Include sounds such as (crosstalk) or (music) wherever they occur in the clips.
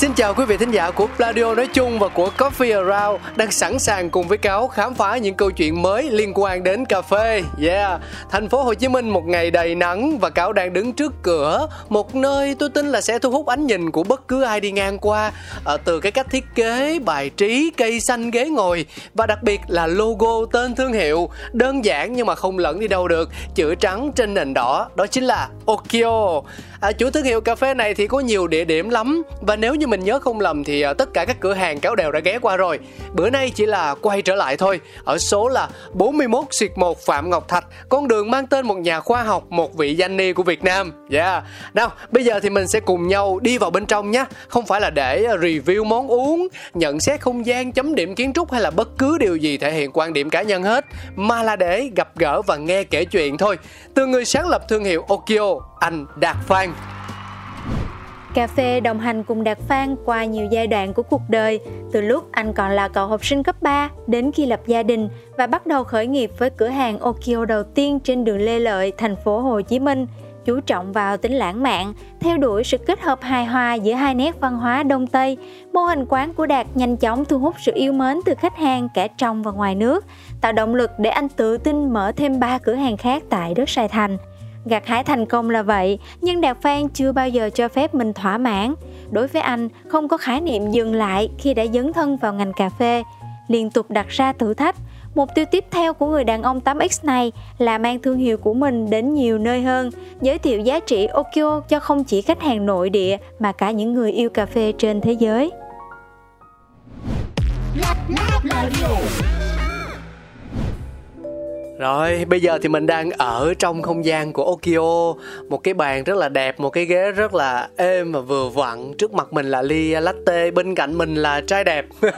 Xin chào quý vị thính giả của Pladio nói chung và của Coffee Around đang sẵn sàng cùng với cáo khám phá những câu chuyện mới liên quan đến cà phê. Yeah, thành phố Hồ Chí Minh một ngày đầy nắng và cáo đang đứng trước cửa. Một nơi tôi tin là sẽ thu hút ánh nhìn của bất cứ ai đi ngang qua. À, từ cái cách thiết kế, bài trí, cây xanh ghế ngồi và đặc biệt là logo tên thương hiệu. Đơn giản nhưng mà không lẫn đi đâu được. Chữ trắng trên nền đỏ đó chính là Okio. À, chủ thương hiệu cà phê này thì có nhiều địa điểm lắm và nếu như mình nhớ không lầm thì à, tất cả các cửa hàng cáo đều đã ghé qua rồi. Bữa nay chỉ là quay trở lại thôi. Ở số là 41 xuyệt 1 Phạm Ngọc Thạch, con đường mang tên một nhà khoa học, một vị danh ni của Việt Nam. Yeah. Nào, bây giờ thì mình sẽ cùng nhau đi vào bên trong nhé. Không phải là để à, review món uống, nhận xét không gian, chấm điểm kiến trúc hay là bất cứ điều gì thể hiện quan điểm cá nhân hết, mà là để gặp gỡ và nghe kể chuyện thôi. Từ người sáng lập thương hiệu Okio, anh Đạt Phan. Cà phê đồng hành cùng Đạt Phan qua nhiều giai đoạn của cuộc đời, từ lúc anh còn là cậu học sinh cấp 3 đến khi lập gia đình và bắt đầu khởi nghiệp với cửa hàng Okio đầu tiên trên đường Lê Lợi, thành phố Hồ Chí Minh, chú trọng vào tính lãng mạn, theo đuổi sự kết hợp hài hòa giữa hai nét văn hóa Đông Tây. Mô hình quán của Đạt nhanh chóng thu hút sự yêu mến từ khách hàng cả trong và ngoài nước, tạo động lực để anh tự tin mở thêm 3 cửa hàng khác tại đất Sài Thành. Gặt hái thành công là vậy, nhưng Đạt Phan chưa bao giờ cho phép mình thỏa mãn. Đối với anh, không có khái niệm dừng lại khi đã dấn thân vào ngành cà phê. Liên tục đặt ra thử thách, mục tiêu tiếp theo của người đàn ông 8X này là mang thương hiệu của mình đến nhiều nơi hơn, giới thiệu giá trị Okio cho không chỉ khách hàng nội địa mà cả những người yêu cà phê trên thế giới. Rồi, bây giờ thì mình đang ở trong không gian của Okio. Một cái bàn rất là đẹp, một cái ghế rất là êm và vừa vặn. Trước mặt mình là ly latte, bên cạnh mình là trai đẹp. (laughs)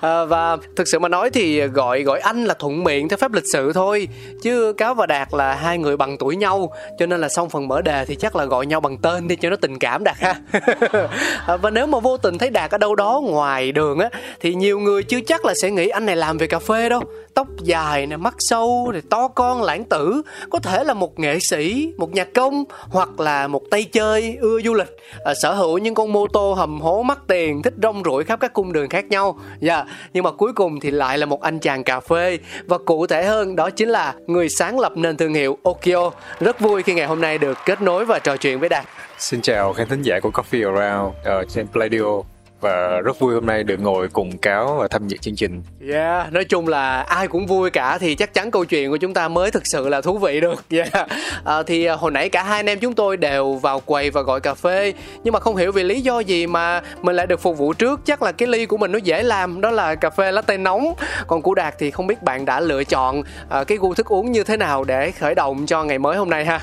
À, Và thực sự mà nói thì gọi gọi anh là thuận miệng theo phép lịch sự thôi. Chứ Cáo và Đạt là hai người bằng tuổi nhau Cho nên là xong phần mở đề thì chắc là gọi nhau bằng tên đi cho nó tình cảm Đạt ha. (laughs) À, Và nếu mà vô tình thấy Đạt ở đâu đó ngoài đường á Thì nhiều người chưa chắc là sẽ nghĩ anh này làm về cà phê đâu. Tóc dài nè, mắt sâu, rồi to con, lãng tử. Có thể là một nghệ sĩ, một nhạc công Hoặc là một tay chơi, ưa du lịch. À, Sở hữu những con mô tô hầm hố mắc tiền Thích rong ruổi khắp các cung đường khác nhau. Dạ, yeah. Nhưng mà cuối cùng thì lại là một anh chàng cà phê. Và cụ thể hơn đó chính là người sáng lập nên thương hiệu Okio Rất vui khi ngày hôm nay được kết nối và trò chuyện với Đạt. Xin chào khán thính giả của Coffee Around ở trên Pladio và rất vui hôm nay được ngồi cùng cáo và tham dự chương trình. Yeah, nói chung là ai cũng vui cả thì chắc chắn câu chuyện của chúng ta mới thực sự là thú vị được. Yeah. À, thì à, hồi nãy cả hai anh em chúng tôi đều vào quầy và gọi cà phê nhưng mà không hiểu vì lý do gì mà mình lại được phục vụ trước. Chắc là cái ly của mình nó dễ làm đó là cà phê latte nóng. Còn của Đạt thì không biết bạn đã lựa chọn uh, cái gu thức uống như thế nào để khởi động cho ngày mới hôm nay ha.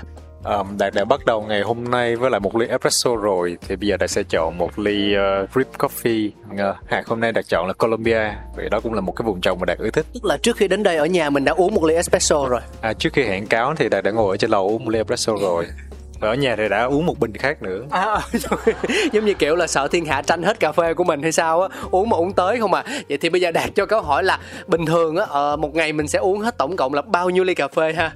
Um, Đạt đã bắt đầu ngày hôm nay với lại một ly espresso rồi. Thì bây giờ Đạt sẽ chọn một ly uh, drip coffee. Uh, hạt hôm nay Đạt chọn là Colombia. Vậy đó cũng là một cái vùng trồng mà Đạt ưa thích. Tức là trước khi đến đây ở nhà mình đã uống một ly espresso rồi. À, trước khi hẹn cáo thì Đạt đã ngồi ở trên lầu uống một ly espresso rồi. Và ở nhà thì đã uống một bình khác nữa. À, (laughs) giống như kiểu là sợ thiên hạ tranh hết cà phê của mình hay sao á. Uống mà uống tới không à. Vậy thì bây giờ đạt cho câu hỏi là bình thường á uh, một ngày mình sẽ uống hết tổng cộng là bao nhiêu ly cà phê ha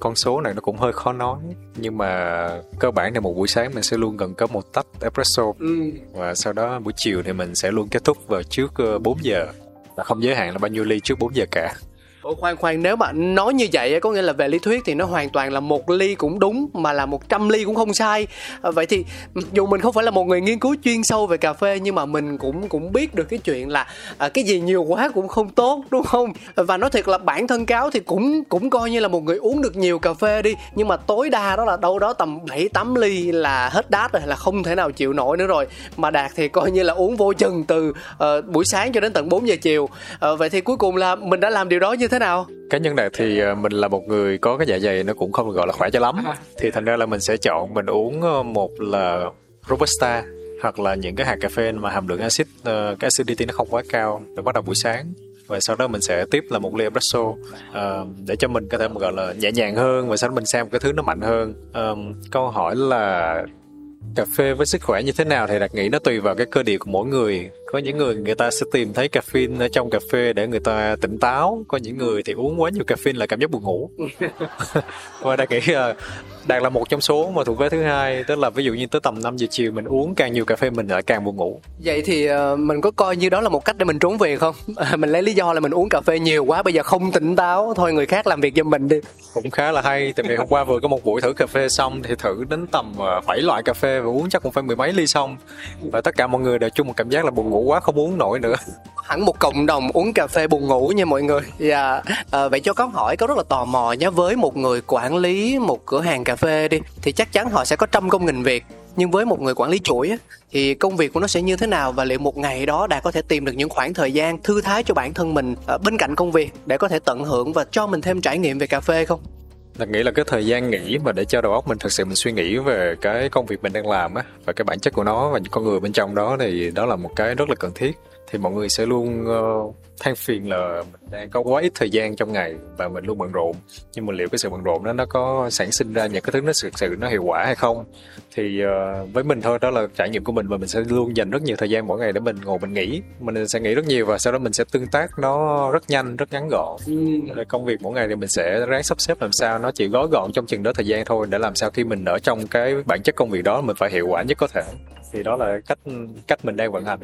con số này nó cũng hơi khó nói nhưng mà cơ bản thì một buổi sáng mình sẽ luôn cần có một tách espresso. Ừ. và sau đó buổi chiều thì mình sẽ luôn kết thúc vào trước 4 ờ, giờ. Và không giới hạn là bao nhiêu ly trước 4 giờ cả Ủa khoan khoan nếu mà nói như vậy có nghĩa là về lý thuyết thì nó hoàn toàn là một ly cũng đúng mà là 100 ly cũng không sai. À, vậy thì dù mình không phải là một người nghiên cứu chuyên sâu về cà phê nhưng mà mình cũng cũng biết được cái chuyện là à, cái gì nhiều quá cũng không tốt đúng không? Và nói thiệt là bản thân cáo thì cũng cũng coi như là một người uống được nhiều cà phê đi nhưng mà tối đa đó là đâu đó tầm 7 8 ly là hết đát rồi là không thể nào chịu nổi nữa rồi. Mà đạt thì coi như là uống vô chừng từ uh, buổi sáng cho đến tận 4 giờ chiều. Uh, vậy thì cuối cùng là mình đã làm điều đó như thế nào? cá nhân đạt thì ờ, mình là một người có cái dạ dày nó cũng không gọi là khỏe cho lắm. Thì thành ra là mình sẽ chọn mình uống ờ, một là robusta hoặc là những cái hạt cà phê mà hàm lượng axit ờ, cái acidity nó không quá cao để bắt đầu buổi sáng. Và sau đó mình sẽ tiếp là một ly espresso uh, để cho mình có thể gọi là nhẹ nhàng hơn và sau đó mình xem cái thứ nó mạnh hơn. Um, câu hỏi là cà phê với sức khỏe như thế nào thì đạt nghĩ nó tùy vào cái cơ địa của mỗi người có những người người ta sẽ tìm thấy caffeine ở trong cà phê để người ta tỉnh táo. Có những người thì uống quá nhiều caffeine là cảm giác buồn ngủ. (laughs) Và đạt nghĩ là đạt là một trong số mà thuộc về thứ hai. Tức là ví dụ như tới tầm 5 giờ chiều mình uống càng nhiều cà phê mình lại càng buồn ngủ. Vậy thì uh, mình có coi như đó là một cách để mình trốn về không? (laughs) Mình lấy lý do là mình uống cà phê nhiều quá bây giờ không tỉnh táo. Thôi người khác làm việc cho mình đi. Cũng khá là hay tại vì hôm qua vừa có một buổi thử cà phê xong thì thử đến tầm 7 loại cà phê và uống chắc cũng phải mười mấy ly xong. Và tất cả mọi người đều chung một cảm giác là buồn ngủ quá không uống nổi nữa. (laughs) Hẳn một cộng đồng uống cà phê buồn ngủ nha mọi người. Dạ yeah. à, vậy cho có hỏi có rất là tò mò nhé. Với một người quản lý một cửa hàng cà phê đi thì chắc chắn họ sẽ có trăm công nghìn việc. Nhưng với một người quản lý chuỗi thì công việc của nó sẽ như thế nào và liệu một ngày đó đã có thể tìm được những khoảng thời gian thư thái cho bản thân mình ờ, bên cạnh công việc để có thể tận hưởng và cho mình thêm trải nghiệm về cà phê không? Thật nghĩ là cái thời gian nghỉ mà để cho đầu óc mình thực sự mình suy nghĩ về cái công việc mình đang làm á, và cái bản chất của nó và những con người bên trong đó thì đó là một cái rất là cần thiết thì mọi người sẽ luôn uh, than phiền là mình đang có quá ít thời gian trong ngày và mình luôn bận rộn. Nhưng mà liệu cái sự bận rộn đó nó có sản sinh ra những cái thứ nó thực sự nó hiệu quả hay không? Thì uh, với mình thôi đó là trải nghiệm của mình và mình sẽ luôn dành rất nhiều thời gian mỗi ngày để mình ngồi mình nghĩ mình sẽ nghĩ rất nhiều và sau đó mình sẽ tương tác nó rất nhanh rất ngắn gọn. Ừ. công việc mỗi ngày thì mình sẽ ráng sắp xếp làm sao nó chỉ gói gọn trong chừng đó thời gian thôi để làm sao khi mình ở trong cái bản chất công việc đó mình phải hiệu quả nhất có thể. Thì đó là cách cách mình đang vận hành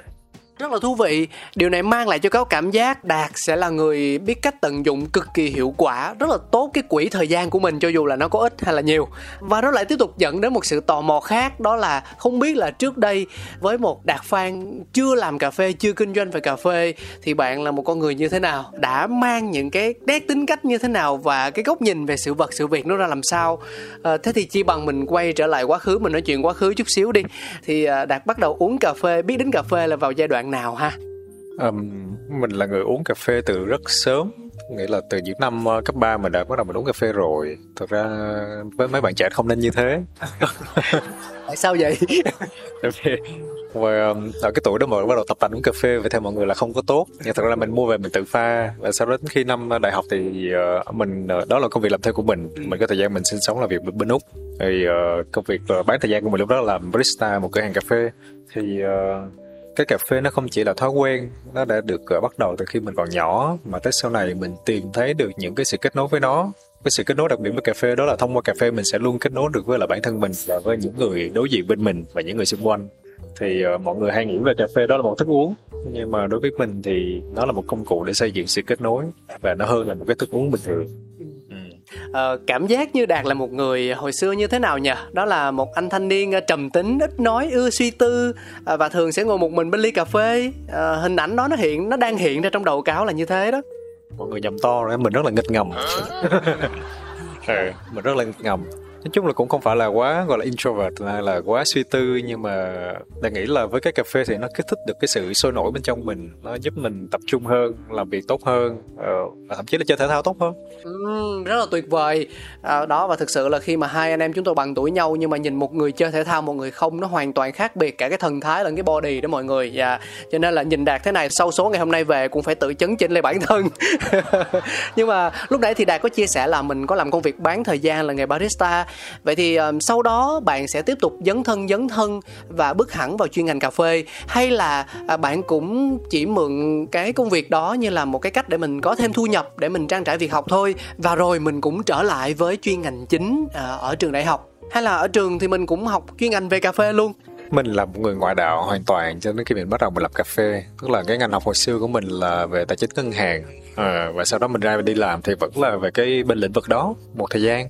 rất là thú vị. Điều này mang lại cho cáo cảm giác đạt sẽ là người biết cách tận dụng cực kỳ hiệu quả rất là tốt cái quỹ thời gian của mình cho dù là nó có ít hay là nhiều. Và nó lại tiếp tục dẫn đến một sự tò mò khác đó là không biết là trước đây với một đạt phan chưa làm cà phê chưa kinh doanh về cà phê thì bạn là một con người như thế nào? Đã mang những cái nét tính cách như thế nào và cái góc nhìn về sự vật sự việc nó ra làm sao? À, thế thì chi bằng mình quay trở lại quá khứ mình nói chuyện quá khứ chút xíu đi. Thì à, đạt bắt đầu uống cà phê biết đến cà phê là vào giai đoạn nào ha? Um, mình là người uống cà phê từ rất sớm nghĩa là từ những năm uh, cấp 3 mình đã bắt đầu mình uống cà phê rồi. Thực ra với mấy bạn trẻ không nên như thế. (laughs) Tại sao vậy? (laughs) Tại vì và ở cái tuổi đó mà bắt đầu tập tành uống cà phê vậy theo mọi người là không có tốt. Nhưng thật ra là mình mua về mình tự pha. Và sau đó khi năm đại học thì uh, mình đó là công việc làm thêm của mình. Mình có thời gian mình sinh sống làm việc bên úc. Thì công việc bán thời gian của mình lúc đó là làm barista một cửa hàng cà phê. Thì uh, cái cà phê nó không chỉ là thói quen nó đã được uh, bắt đầu từ khi mình còn nhỏ mà tới sau này mình tìm thấy được những cái sự kết nối với nó. Cái sự kết nối đặc biệt với cà phê đó là thông qua cà phê mình sẽ luôn kết nối được với là bản thân mình và với những người đối diện bên mình và những người xung quanh. Thì uh, mọi người hay nghĩ về cà phê đó là một thức uống nhưng mà đối với mình thì nó là một công cụ để xây dựng sự kết nối và nó hơn là một cái thức uống bình thường uh, cảm giác như đạt là một người hồi xưa như thế nào nhỉ? Đó là một anh thanh niên uh, trầm tính ít nói ưa suy tư uh, và thường sẽ ngồi một mình bên ly cà phê. Uh, hình ảnh đó nó hiện nó đang hiện ra trong đầu cáo là như thế đó. Mọi người nhầm to rồi mình rất là nghịch ngầm. (laughs) (laughs) Ừ, mình rất là nghịch ngầm nói chung là cũng không phải là quá gọi là introvert hay là quá suy tư nhưng mà đã nghĩ là với cái cà phê thì nó kích thích được cái sự sôi nổi bên trong mình nó giúp mình tập trung hơn làm việc tốt hơn ờ, và thậm chí là chơi thể thao tốt hơn. Ừ, rất là tuyệt vời. À, đó và thực sự là khi mà hai anh em chúng tôi bằng tuổi nhau nhưng mà nhìn một người chơi thể thao một người không nó hoàn toàn khác biệt cả cái thần thái lẫn cái body đó mọi người. Và cho nên là nhìn đạt thế này sau số ngày hôm nay về cũng phải tự chấn chỉnh lại bản thân. (laughs) Nhưng mà lúc nãy thì đạt có chia sẻ là mình có làm công việc bán thời gian là nghề barista vậy thì um, sau đó bạn sẽ tiếp tục dấn thân dấn thân và bước hẳn vào chuyên ngành cà phê. Hay là uh, bạn cũng chỉ mượn cái công việc đó như là một cái cách để mình có thêm thu nhập để mình trang trải việc học thôi và rồi mình cũng trở lại với chuyên ngành chính uh, ở trường đại học. Hay là ở trường thì mình cũng học chuyên ngành về cà phê luôn. Mình là một người ngoại đạo hoàn toàn cho đến khi mình bắt đầu mình làm cà phê. Tức là cái ngành học hồi xưa của mình là về tài chính ngân hàng à, và sau đó mình ra đi làm thì vẫn là về cái bên lĩnh vực đó một thời gian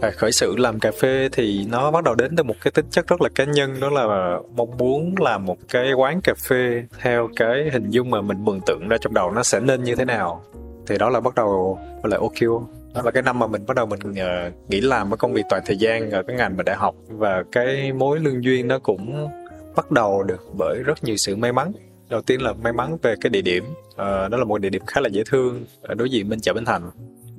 à, khởi sự làm cà phê thì nó bắt đầu đến từ một cái tính chất rất là cá nhân đó là mong muốn làm một cái quán cà phê theo cái hình dung mà mình mường tượng ra trong đầu nó sẽ nên như thế nào. Thì đó là bắt đầu là OQ đó là cái năm mà mình bắt đầu mình uh, nghỉ làm với công việc toàn thời gian ở cái ngành mà đại học. Và cái mối lương duyên nó cũng bắt đầu được bởi rất nhiều sự may mắn. Đầu tiên là may mắn về cái địa điểm uh, đó là một địa điểm khá là dễ thương ở đối diện bên chợ Bến Thành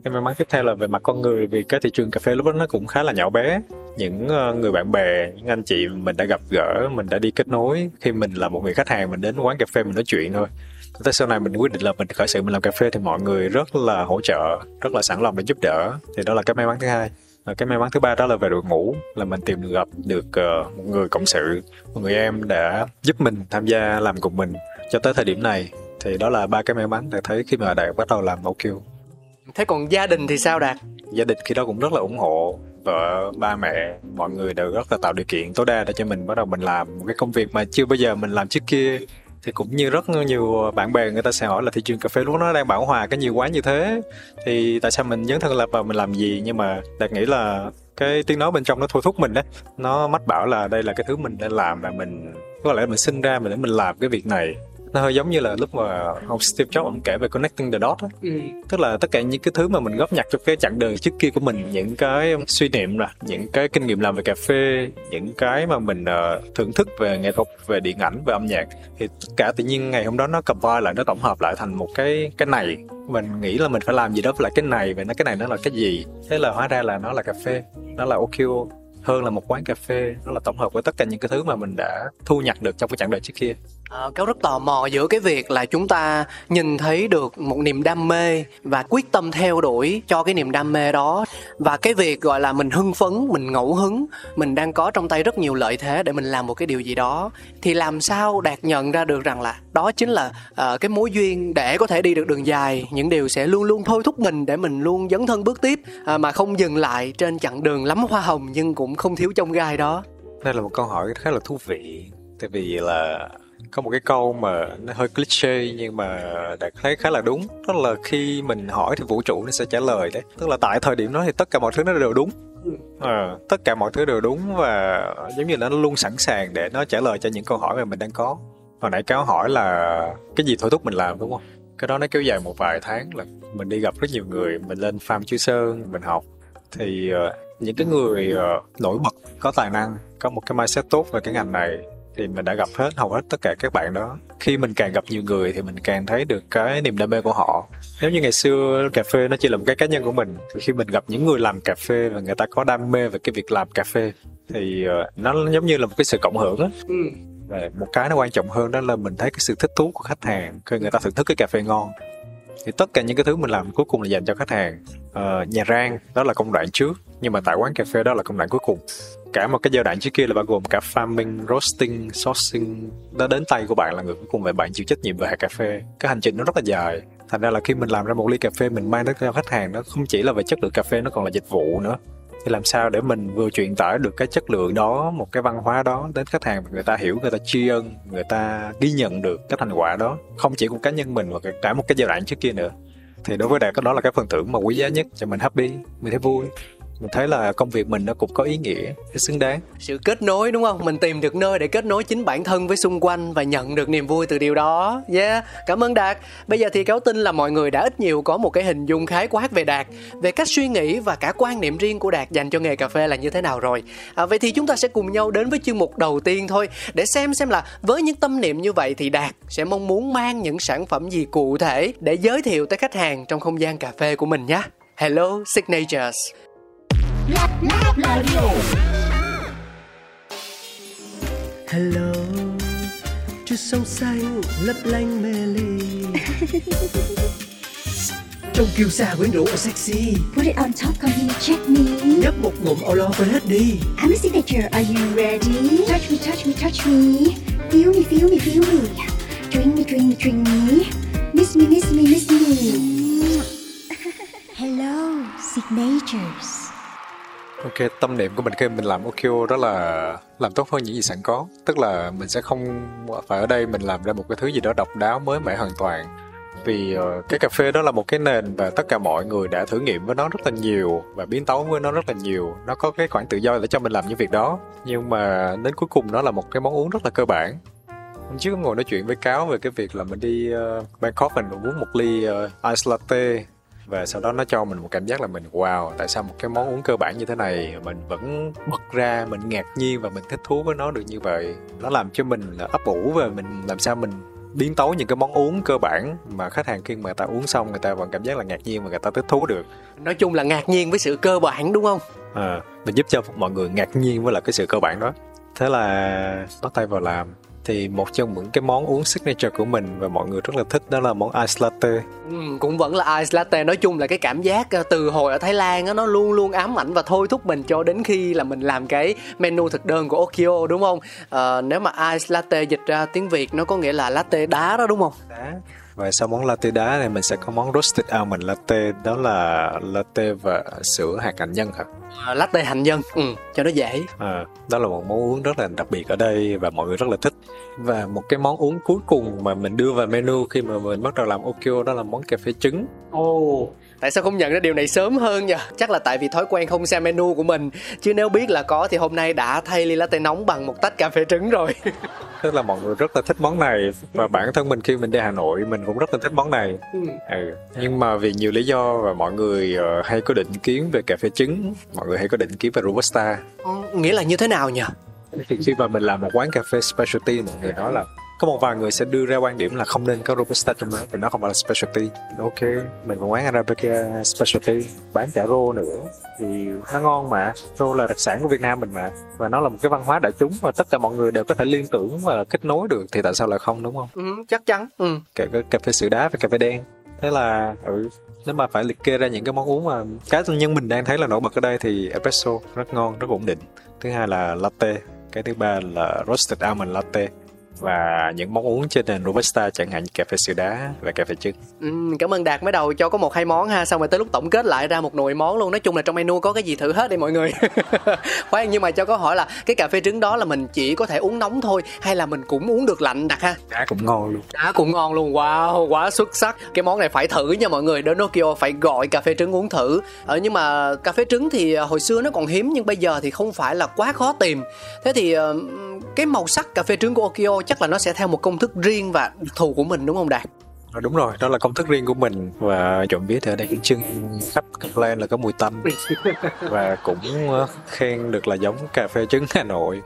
cái may mắn tiếp theo là về mặt con người vì cái thị trường cà phê lúc đó nó cũng khá là nhỏ bé. Những ờ, người bạn bè những anh chị mình đã gặp gỡ mình đã đi kết nối khi mình là một người khách hàng mình đến quán cà phê mình nói chuyện thôi. Tới sau này mình quyết định là mình khởi sự mình làm cà phê thì mọi người rất là hỗ trợ rất là sẵn lòng để giúp đỡ. Thì đó là cái may mắn thứ hai. Và cái may mắn thứ ba đó là về đội ngũ là mình tìm được gặp được uh, một người cộng sự một người em đã giúp mình tham gia làm cùng mình cho tới thời điểm này. Thì đó là ba cái may mắn để thấy khi mà đại bắt đầu làm OQ thế còn gia đình thì sao đạt? Gia đình khi đó cũng rất là ủng hộ vợ, ba mẹ, mọi người đều rất là tạo điều kiện tối đa để cho mình bắt đầu mình làm một cái công việc mà chưa bao giờ mình làm trước kia. Thì cũng như rất nhiều bạn bè người ta sẽ hỏi là thị trường cà phê lúc nó đang bão hòa cái nhiều quá như thế. Thì tại sao mình dấn thân lập và mình làm gì? Nhưng mà đạt nghĩ là cái tiếng nói bên trong nó thôi thúc mình đấy nó mách bảo là đây là cái thứ mình nên làm và mình, có lẽ mình sinh ra mình để mình làm cái việc này nó hơi giống như là lúc mà ông Steve Jobs ông kể về connecting the dots ấy. Ừ. tức là tất cả những cái thứ mà mình góp nhặt trong cái chặng đời trước kia của mình những cái suy niệm là những cái kinh nghiệm làm về cà phê những cái mà mình uh, thưởng thức về nghệ thuật về điện ảnh về âm nhạc thì tất cả tự nhiên ngày hôm đó nó combine lại nó tổng hợp lại thành một cái cái này. Mình nghĩ là mình phải làm gì đó với lại cái này và nó cái này nó là cái gì? Thế là hóa ra là nó là cà phê. Nó là OQ hơn là một quán cà phê. Nó là tổng hợp của tất cả những cái thứ mà mình đã thu nhặt được trong cái chặng đời trước kia Ờ, à, cáo rất tò mò giữa cái việc là chúng ta nhìn thấy được một niềm đam mê và quyết tâm theo đuổi cho cái niềm đam mê đó. Và cái việc gọi là mình hưng phấn mình ngẫu hứng mình đang có trong tay rất nhiều lợi thế để mình làm một cái điều gì đó. Thì làm sao đạt nhận ra được rằng là đó chính là uh, cái mối duyên để có thể đi được đường dài. Những điều sẽ luôn luôn thôi thúc mình để mình luôn dấn thân bước tiếp uh, mà không dừng lại trên chặng đường lắm hoa hồng nhưng cũng không thiếu trong gai đó. Đây là một câu hỏi khá là thú vị tại vì là có một cái câu mà nó hơi cliché nhưng mà đã thấy khá là đúng. Đó là khi mình hỏi thì vũ trụ nó sẽ trả lời đấy. Tức là tại thời điểm đó thì tất cả mọi thứ nó đều đúng. À, tất cả mọi thứ đều đúng và giống như là nó luôn sẵn sàng để nó trả lời cho những câu hỏi mà mình đang có. Hồi nãy cáo hỏi là cái gì thôi thúc mình làm đúng không? Cái đó nó kéo dài một vài tháng là mình đi gặp rất nhiều người mình lên farm chư sơn mình học. Thì uh, những cái người uh, nổi bật có tài năng có một cái mindset tốt về cái ngành này thì mình đã gặp hết hầu hết tất cả các bạn đó. Khi mình càng gặp nhiều người thì mình càng thấy được cái niềm đam mê của họ. Nếu như ngày xưa cà phê nó chỉ là một cái cá nhân của mình. Thì khi mình gặp những người làm cà phê và người ta có đam mê về cái việc làm cà phê thì uh, nó giống như là một cái sự cộng hưởng á. Ừ. và một cái nó quan trọng hơn đó là mình thấy cái sự thích thú của khách hàng khi người ta thưởng thức cái cà phê ngon thì tất cả những cái thứ mình làm cuối cùng là dành cho khách hàng. Uh, nhà rang đó là công đoạn trước nhưng mà tại quán cà phê đó là công đoạn cuối cùng. Cả một cái giai đoạn trước kia là bao gồm cả farming, roasting, sourcing. Nó đến tay của bạn là người cuối cùng về bạn chịu trách nhiệm về hạt cà phê. Cái hành trình nó rất là dài. Thành ra là khi mình làm ra một ly cà phê mình mang đến cho khách hàng nó không chỉ là về chất lượng cà phê nó còn là dịch vụ nữa thì làm sao để mình vừa truyền tải được cái chất lượng đó, một cái văn hóa đó đến khách hàng người ta hiểu, người ta tri ân, người ta ghi nhận được cái thành quả đó, không chỉ của cá nhân mình mà cả một cái giai đoạn trước kia nữa. Thì đối với đạt đó là cái phần thưởng mà quý giá nhất cho mình happy, mình thấy vui mình thấy là công việc mình nó cũng có ý nghĩa xứng đáng. Sự kết nối đúng không? Mình tìm được nơi để kết nối chính bản thân với xung quanh và nhận được niềm vui từ điều đó. Yeah cảm ơn đạt. Bây giờ thì cáo tin là mọi người đã ít nhiều có một cái hình dung khái quát về đạt về cách suy nghĩ và cả quan niệm riêng của đạt dành cho nghề cà phê là như thế nào rồi. À, vậy thì chúng ta sẽ cùng nhau đến với chương mục đầu tiên thôi. Để xem xem là với những tâm niệm như vậy thì đạt sẽ mong muốn mang những sản phẩm gì cụ thể để giới thiệu tới khách hàng trong không gian cà phê của mình nhé. Hello Signatures. Hello Chút sông xanh lấp lánh mê ly. (laughs) Trông kiêu sa quyến rũ sexy. Put it on top, come here, check me. Nhấp một ngụm lo quên hết đi. I'm a signature, are you ready? Touch me, touch me, touch me. Feel me, feel me, feel me. Drink me, drink me, drink me. Miss me, miss me, miss me. (laughs) Hello, signatures Ok, tâm niệm của mình khi mình làm OKO đó là làm tốt hơn những gì sẵn có. Tức là mình sẽ không phải ở đây mình làm ra một cái thứ gì đó độc đáo mới mẻ hoàn toàn. Vì ờ, cái cà phê đó là một cái nền và tất cả mọi người đã thử nghiệm với nó rất là nhiều và biến tấu với nó rất là nhiều. Nó có cái khoảng tự do để cho mình làm những việc đó. Nhưng mà đến cuối cùng nó là một cái món uống rất là cơ bản. Hôm trước ngồi nói chuyện với Cáo về cái việc là mình đi uh, Bangkok mình uống một ly ờ, uh, ice latte và sau đó nó cho mình một cảm giác là mình wow tại sao một cái món uống cơ bản như thế này mình vẫn bật ra mình ngạc nhiên và mình thích thú với nó được như vậy? Nó làm cho mình là ấp ủ và mình làm sao mình biến tấu những cái món uống cơ bản mà khách hàng khi mà người ta uống xong người ta vẫn cảm giác là ngạc nhiên và người ta thích thú được. Nói chung là ngạc nhiên với sự cơ bản đúng không? À, mình giúp cho mọi người ngạc nhiên với là cái sự cơ bản đó. Thế là bắt tay vào làm thì một trong những cái món uống signature của mình và mọi người rất là thích đó là món ice latte. Ừ, cũng vẫn là ice latte. Nói chung là cái cảm giác ờ, từ hồi ở Thái Lan đó, nó luôn luôn ám ảnh và thôi thúc mình cho đến khi là mình làm cái menu thực đơn của Okio đúng không? À, nếu mà ice latte dịch ra tiếng Việt nó có nghĩa là latte đá đó đúng không? Đá và sau món latte đá này mình sẽ có món roasted almond latte đó là latte và sữa hạt hạnh nhân hả? À, latte hạnh nhân ừ, cho nó dễ. À, đó là một món uống rất là đặc biệt ở đây và mọi người rất là thích. Và một cái món uống cuối cùng mà mình đưa vào menu khi mà mình bắt đầu làm Okio đó là món cà phê trứng. Ồ oh tại sao không nhận ra điều này sớm hơn nhỉ chắc là tại vì thói quen không xem menu của mình. Chứ nếu biết là có thì hôm nay đã thay ly latte nóng bằng một tách cà phê trứng rồi. (laughs) Tức là mọi người rất là thích món này. Và bản thân mình khi mình đi hà nội mình cũng rất là thích món này. Ừ. ừ. nhưng mà vì nhiều lý do và mọi người uh, hay có định kiến về cà phê trứng mọi người hay có định kiến về robusta. Ừ, nghĩa là như thế nào nhỉ thì khi mà mình làm một quán cà phê specialty mọi người nói là có một vài người sẽ đưa ra quan điểm là không nên có robusta trong đó vì nó không phải là specialty. Ok mình còn quán arabica specialty bán chả rô nữa. Thì nó ngon mà rô là đặc sản của việt nam mình mà. Và nó là một cái văn hóa đại chúng và tất cả mọi người đều có thể liên tưởng và kết nối được thì tại sao lại không đúng không? Ừ, chắc chắn. Ừ. kể cả cà phê sữa đá và cà phê đen. Thế là ừ, nếu mà phải liệt kê ra những cái món uống mà cá nhân mình đang thấy là nổi bật ở đây thì espresso rất ngon rất ổn định. Thứ hai là latte cái thứ ba là roasted almond latte và những món uống trên nền Robusta chẳng hạn như cà phê sữa đá và cà phê trứng. Ừ, cảm ơn Đạt mới đầu cho có một hai món ha, xong rồi tới lúc tổng kết lại ra một nồi món luôn. Nói chung là trong menu có cái gì thử hết đi mọi người. (laughs) Khoan nhưng mà cho câu hỏi là cái cà phê trứng đó là mình chỉ có thể uống nóng thôi hay là mình cũng uống được lạnh Đạt ha? Đá cũng ngon luôn. Đá cũng ngon luôn. Wow, quá xuất sắc. Cái món này phải thử nha mọi người. Đến Nokia phải gọi cà phê trứng uống thử. Ờ, nhưng mà cà phê trứng thì ờ, hồi xưa nó còn hiếm nhưng bây giờ thì không phải là quá khó tìm. Thế thì uh, cái màu sắc cà phê trứng của Okio chắc là nó sẽ theo một công thức riêng và đặc thù của mình đúng không Đạt? À, đúng rồi, đó là công thức riêng của mình và trộm vía thì ở đây cũng trưng khắp lên là có mùi tanh (laughs) và cũng ờ, khen được là giống cà phê trứng Hà Nội.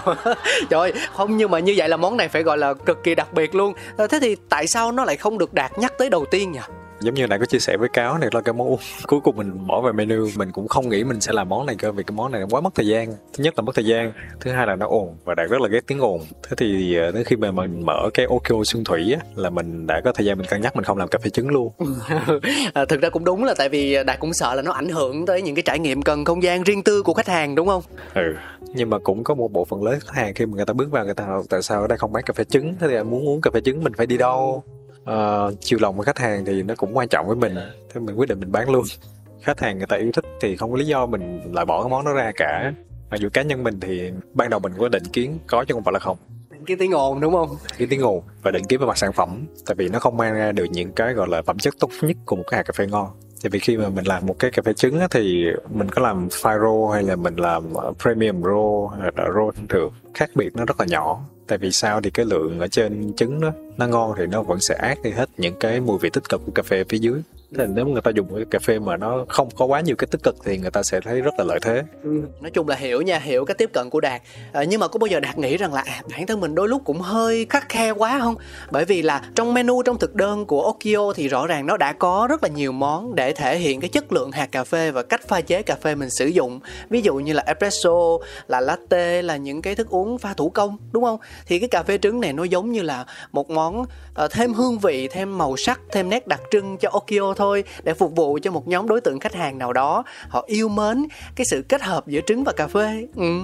(laughs) Trời không nhưng mà như vậy là món này phải gọi là cực kỳ đặc biệt luôn. Ờ, thế thì tại sao nó lại không được Đạt nhắc tới đầu tiên nhỉ? Giống như nãy có chia sẻ với cáo này là cái món cuối cùng mình bỏ vào menu. Mình cũng không nghĩ mình sẽ làm món này cơ vì cái món này quá mất thời gian. Thứ nhất là mất thời gian thứ hai là nó ồn và đạt rất là ghét tiếng ồn. Thế thì ờ, đến khi mà mình mở cái Okio xuân thủy á, là mình đã có thời gian mình cân nhắc mình không làm cà phê trứng luôn. (laughs) À, thực ra cũng đúng là tại vì đạt cũng sợ là nó ảnh hưởng tới những cái trải nghiệm cần không gian riêng tư của khách hàng đúng không? Ừ. Nhưng mà cũng có một bộ phận lớn khách hàng khi mà người ta bước vào người ta tại sao ở đây không bán cà phê trứng? Thế thì muốn uống cà phê trứng mình phải đi đâu uh, chiều lòng của khách hàng thì nó cũng quan trọng với mình. Thế mình quyết định mình bán luôn. Khách hàng người ta yêu thích thì không có lý do mình lại bỏ cái món đó ra cả. Mặc dù cá nhân mình thì ban đầu mình có định kiến có chứ không phải là không. Cái tiếng ồn đúng không? Cái tiếng ồn và định kiến về mặt sản phẩm tại vì nó không mang ra được những cái gọi là phẩm chất tốt nhất của một cái hạt cà phê ngon tại vì khi mà mình làm một cái cà phê trứng á, thì mình có làm fire roll hay là mình làm ờ, premium roll hay là roll thông thường. Khác biệt nó rất là nhỏ. Tại vì sao? Thì cái lượng ở trên trứng đó nó ngon thì nó vẫn sẽ át đi hết những cái mùi vị tích cực của cà phê phía dưới thì nếu người ta dùng cái cà phê mà nó không có quá nhiều cái tích cực thì người ta sẽ thấy rất là lợi thế. Ừ. nói chung là hiểu nha hiểu cái tiếp cận của đạt. À, nhưng mà có bao giờ đạt nghĩ rằng là à, bản thân mình đôi lúc cũng hơi khắc khe quá không? Bởi vì là trong menu trong thực đơn của Okio thì rõ ràng nó đã có rất là nhiều món để thể hiện cái chất lượng hạt cà phê và cách pha chế cà phê mình sử dụng. Ví dụ như là espresso là latte là những cái thức uống pha thủ công đúng không? Thì cái cà phê trứng này nó giống như là một món uh, thêm hương vị thêm màu sắc thêm nét đặc trưng cho Okio thôi thôi để phục vụ cho một nhóm đối tượng khách hàng nào đó. Họ yêu mến cái sự kết hợp giữa trứng và cà phê. Ừ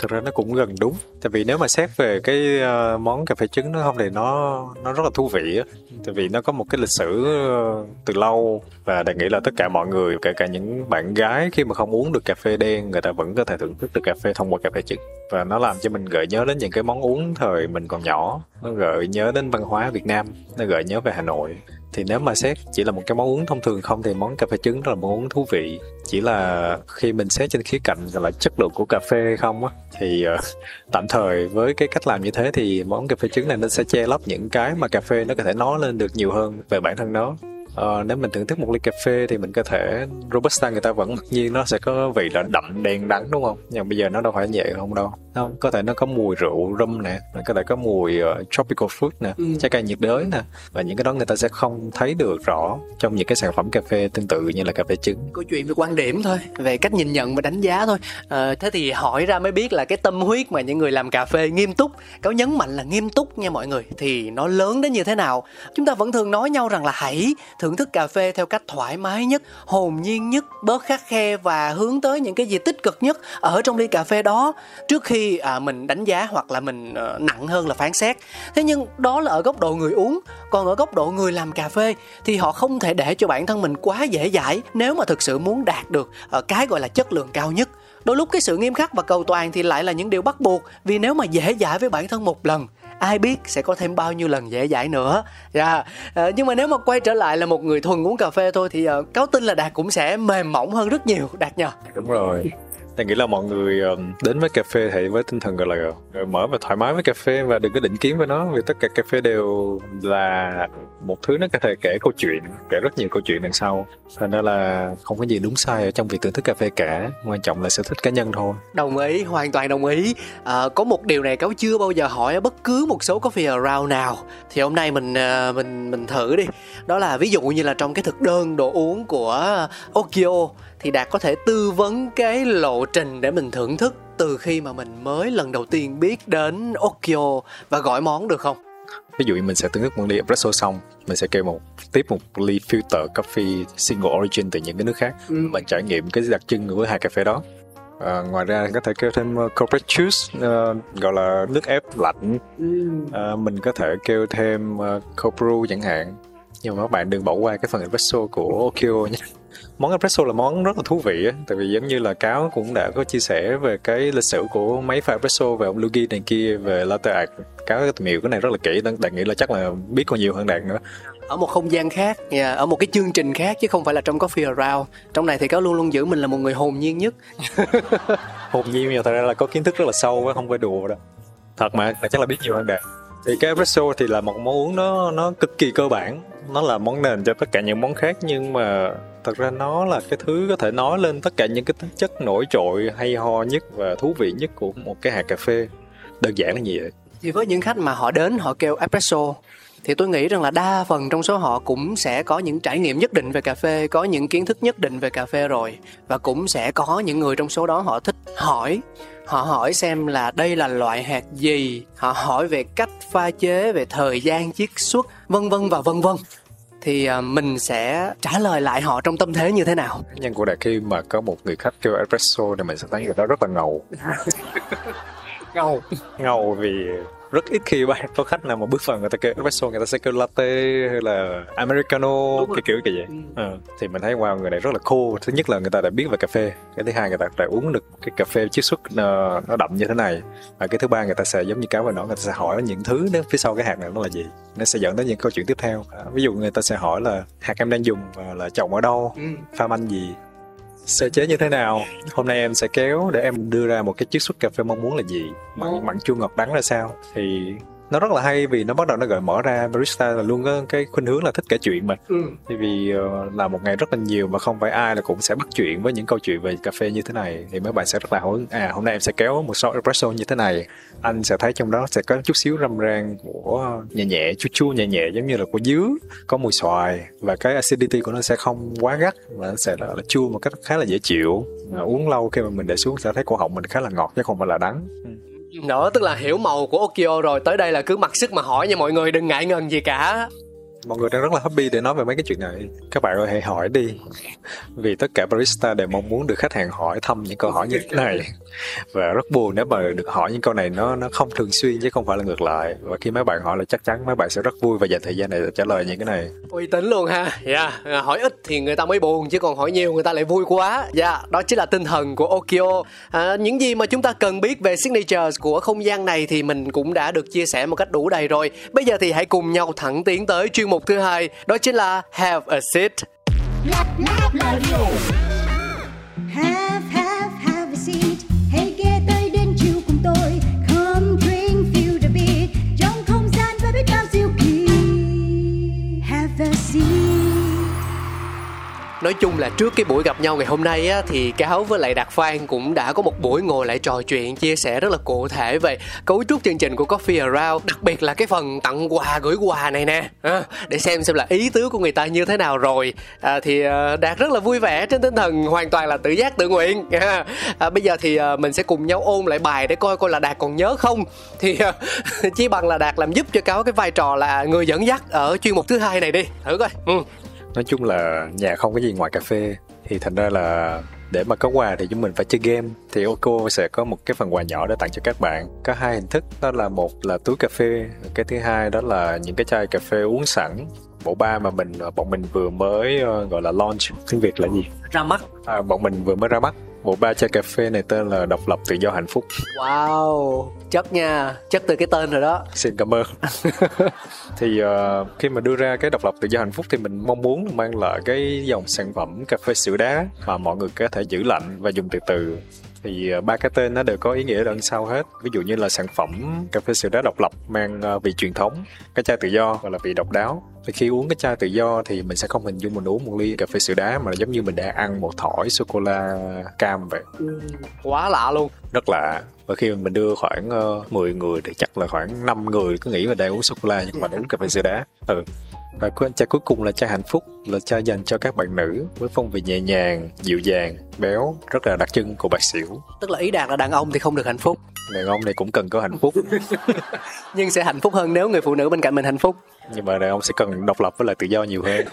thực ra nó cũng gần đúng. Tại vì nếu mà xét về cái uh, món cà phê trứng nó không thì nó nó rất là thú vị á. Tại vì nó có một cái lịch sử uh, từ lâu và đại nghĩ là tất cả mọi người kể cả những bạn gái khi mà không uống được cà phê đen người ta vẫn có thể thưởng thức được cà phê thông qua cà phê trứng. Và nó làm cho mình gợi nhớ đến những cái món uống thời mình còn nhỏ. Nó gợi nhớ đến văn hóa Việt Nam. Nó gợi nhớ về Hà Nội thì nếu mà xét chỉ là một cái món uống thông thường không thì món cà phê trứng rất là món uống thú vị. Chỉ là khi mình xét trên khía cạnh là chất lượng của cà phê không á thì uh, (laughs) tạm thời với cái cách làm như thế thì món cà phê trứng này nó sẽ che lấp những cái mà cà phê nó có thể nói lên được nhiều hơn về bản thân nó uh, nếu mình thưởng thức một ly cà phê thì mình có thể robusta người ta vẫn mặc nhiên nó sẽ có vị là đậm đen đắng đúng không? Nhưng bây giờ nó đâu phải như vậy không đâu. Không có thể nó có mùi rượu rum nè có thể có mùi uh, tropical fruit nè ừ. trái cây nhiệt đới nè. Và những cái đó người ta sẽ không thấy được rõ trong những cái sản phẩm cà phê tương tự như là cà phê trứng. Câu chuyện về quan điểm thôi về cách nhìn nhận và đánh giá thôi. À, thế thì hỏi ra mới biết là cái tâm huyết mà những người làm cà phê nghiêm túc cáo nhấn mạnh là nghiêm túc nha mọi người thì nó lớn đến như thế nào? Chúng ta vẫn thường nói nhau rằng là hãy thưởng thức cà phê theo cách thoải mái nhất hồn nhiên nhất bớt khắc khe và hướng tới những cái gì tích cực nhất ở trong ly cà phê đó. Trước khi à, mình đánh giá hoặc là mình à, nặng hơn là phán xét. Thế nhưng đó là ở góc độ người uống. Còn ở góc độ người làm cà phê thì họ không thể để cho bản thân mình quá dễ dãi nếu mà thực sự muốn đạt được à, cái gọi là chất lượng cao nhất. Đôi lúc cái sự nghiêm khắc và cầu toàn thì lại là những điều bắt buộc vì nếu mà dễ dãi với bản thân một lần ai biết sẽ có thêm bao nhiêu lần dễ dãi nữa yeah. à, nhưng mà nếu mà quay trở lại là một người thuần uống cà phê thôi thì uh, cáo tin là đạt cũng sẽ mềm mỏng hơn rất nhiều đạt nhờ đúng rồi Tôi nghĩ là mọi người đến với cà phê thì với tinh thần gọi là mở và thoải mái với cà phê và đừng có định kiến với nó vì tất cả cà phê đều là một thứ nó có thể kể câu chuyện, kể rất nhiều câu chuyện đằng sau. Thành ra là không có gì đúng sai ở trong việc thưởng thức cà phê cả, quan trọng là sở thích cá nhân thôi. Đồng ý, hoàn toàn đồng ý. À, có một điều này cáo chưa bao giờ hỏi ở bất cứ một số coffee around nào. Thì hôm nay mình à, mình mình thử đi. Đó là ví dụ như là trong cái thực đơn đồ uống của Okio thì đạt có thể tư vấn cái lộ trình để mình thưởng thức từ khi mà mình mới lần đầu tiên biết đến Okio và gọi món được không? Ví dụ như mình sẽ thưởng thức một ly espresso xong, mình sẽ kêu một tiếp một ly filter coffee single origin từ những cái nước khác. Ừ. Mình trải nghiệm cái đặc trưng của hai cà phê đó. À, ngoài ra có thể kêu thêm uh, corporate juice uh, gọi là nước ép lạnh uh, mình có thể kêu thêm uh, cold brew chẳng hạn nhưng mà các bạn đừng bỏ qua cái phần espresso của Okio nhé món espresso là món rất là thú vị á tại vì giống như là cáo cũng đã có chia sẻ về cái lịch sử của máy pha espresso về ông Luigi này kia về latte art. Cáo tìm hiểu cái này rất là kỹ đạt nghĩ là chắc là biết còn nhiều hơn đạt nữa. Ở một không gian khác yeah, ở một cái chương trình khác chứ không phải là trong coffee around trong này thì cáo luôn luôn giữ mình là một người hồn nhiên nhất. (laughs) Hồn nhiên nhưng thật ra là có kiến thức rất là sâu không phải đùa đâu. Thật mà chắc là biết nhiều hơn đạt. Thì cái espresso thì là một món uống nó nó cực kỳ cơ bản. Nó là món nền cho tất cả những món khác nhưng mà thật ra nó là cái thứ có thể nói lên tất cả những cái tính chất nổi trội, hay ho nhất và thú vị nhất của một cái hạt cà phê. Đơn giản là gì vậy. Thì với những khách mà họ đến, họ kêu espresso, thì tôi nghĩ rằng là đa phần trong số họ cũng sẽ có những trải nghiệm nhất định về cà phê, có những kiến thức nhất định về cà phê rồi, và cũng sẽ có những người trong số đó họ thích hỏi. Họ hỏi xem là đây là loại hạt gì, họ hỏi về cách pha chế, về thời gian, chiết xuất, vân vân và vân vân thì à, mình sẽ trả lời lại họ trong tâm thế như thế nào? Nhân của đại khi mà có một người khách kêu espresso thì mình sẽ thấy người đó rất là ngầu. (laughs) Ngầu. Ngầu vì rất ít khi bạn có khách nào mà bước vào người ta kêu espresso người ta sẽ kêu latte hay là americano cái kiểu kiểu vậy. Ừ. à, thì mình thấy wow người này rất là cool. Thứ nhất là người ta đã biết về cà phê. Cái thứ hai người ta đã uống được cái cà phê chiết xuất nó, nó đậm như thế này. Và cái thứ ba người ta sẽ giống như cáo và nó người ta sẽ hỏi những thứ đó phía sau cái hạt này nó là gì? Nó sẽ dẫn đến những câu chuyện tiếp theo. À, ví dụ người ta sẽ hỏi là hạt em đang dùng là trồng ở đâu? Ừ. pha manh gì sơ chế như thế nào? Hôm nay em sẽ kéo để em đưa ra một cái chiết xuất cà phê mong muốn là gì? Mặn mặn chua ngọt đắng ra sao? Thì nó rất là hay vì nó bắt đầu nó gợi mở ra barista là luôn có cái khuynh hướng là thích kể chuyện mà. Ừ. thì vì uh, là một ngày rất là nhiều mà không phải ai là cũng sẽ bắt chuyện với những câu chuyện về cà phê như thế này. Thì mấy bạn sẽ rất là hứng à hôm nay em sẽ kéo một shot espresso như thế này. Anh sẽ thấy trong đó sẽ có chút xíu râm ran của nhẹ nhẹ chua chua nhẹ nhẹ giống như là của dứa có mùi xoài. Và cái acidity của nó sẽ không quá gắt mà nó sẽ là, là chua một cách khá là dễ chịu. À, uống lâu khi mà mình để xuống sẽ thấy cổ họng mình khá là ngọt chứ không phải là đắng. Ừ đó, tức là hiểu màu của Okio rồi. Tới đây là cứ mặc sức mà hỏi nha mọi người, đừng ngại ngần gì cả mọi người đang rất là happy để nói về mấy cái chuyện này. Các bạn ơi hãy hỏi đi. Vì tất cả barista đều mong muốn được khách hàng hỏi thăm những câu hỏi như thế này. Và rất buồn nếu mà được hỏi những câu này nó nó không thường xuyên chứ không phải là ngược lại. Và khi mấy bạn hỏi là chắc chắn mấy bạn sẽ rất vui và dành thời gian này để trả lời những cái này. Uy tín luôn ha. Dạ. Yeah. hỏi ít thì người ta mới buồn chứ còn hỏi nhiều người ta lại vui quá. Dạ yeah. đó chính là tinh thần của Okio. À, những gì mà chúng ta cần biết về signatures của không gian này thì mình cũng đã được chia sẻ một cách đủ đầy rồi. Bây giờ thì hãy cùng nhau thẳng tiến tới chuyên mục mục thứ hai đó chính là have a seat. Have, have nói chung là trước cái buổi gặp nhau ngày hôm nay á, thì cáo với lại đạt phan cũng đã có một buổi ngồi lại trò chuyện chia sẻ rất là cụ thể về cấu trúc chương trình của coffee around đặc biệt là cái phần tặng quà gửi quà này nè. À, để xem xem là ý tứ của người ta như thế nào rồi. À, thì à, đạt rất là vui vẻ trên tinh thần hoàn toàn là tự giác tự nguyện. (laughs) À, à, bây giờ thì à, mình sẽ cùng nhau ôn lại bài để coi coi là đạt còn nhớ không. (laughs) Thì (laughs) à, chỉ bằng là đạt làm giúp cho cáo cái vai trò là người dẫn dắt ở chuyên mục thứ hai này đi. Thử coi. Ừ nói chung là nhà không có gì ngoài cà phê. Thì thành ra là để mà có quà thì chúng mình phải chơi game. Thì Oco sẽ có một cái phần quà nhỏ để tặng cho các bạn. Có hai hình thức. Đó là một là túi cà phê cái thứ hai đó là những cái chai cà phê uống sẵn. Bộ ba mà mình bọn mình vừa mới uh, gọi là launch tiếng việt là gì? Ra mắt. À, bọn mình vừa mới ra mắt bộ ba chai cà phê này tên là độc lập tự do hạnh phúc. Wow, chất nha, chất từ cái tên rồi đó. xin cảm ơn. (laughs) Thì uh, khi mà đưa ra cái độc lập tự do hạnh phúc thì mình mong muốn mang lại cái dòng sản phẩm cà phê sữa đá mà mọi người có thể giữ lạnh và dùng từ từ thì uh, ba cái tên nó đều có ý nghĩa đằng sau hết. Ví dụ như là sản phẩm cà phê sữa đá độc lập mang uh, vị truyền thống cái chai tự do gọi là vị độc đáo. Thì khi uống cái chai tự do thì mình sẽ không hình dung mình uống một ly cà phê sữa đá mà là giống như mình đang ăn một thỏi sô cô la cam vậy. Quá lạ luôn. rất lạ. Và khi mình đưa khoảng uh, 10 người thì chắc là khoảng 5 người cứ nghĩ mình đang uống sô cô la nhưng mà uống cà phê sữa đá. Ừ. Và chai cuối cùng là chai hạnh phúc là chai dành cho các bạn nữ với phong vị nhẹ nhàng dịu dàng béo rất là đặc trưng của bạc xỉu Tức là ý đạt là đàn ông thì không được hạnh phúc, đàn ông này cũng cần có hạnh phúc (laughs) nhưng sẽ hạnh phúc hơn nếu người phụ nữ bên cạnh mình hạnh phúc. nhưng mà đàn ông sẽ cần độc lập với lại tự do nhiều hơn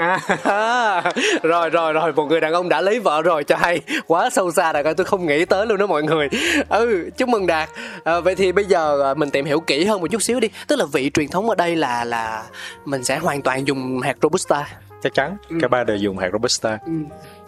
À, (laughs) rồi rồi rồi, một người đàn ông đã lấy vợ rồi cho hay. Quá sâu xa đạt ơi, tôi không nghĩ tới luôn đó mọi người. Ừ, chúc mừng đạt. À, vậy thì bây giờ à, mình tìm hiểu kỹ hơn một chút xíu đi. Tức là vị truyền thống ở đây là là mình sẽ hoàn toàn dùng hạt robusta. Chắc chắn. Cả ba đều dùng hạt robusta. Ừ.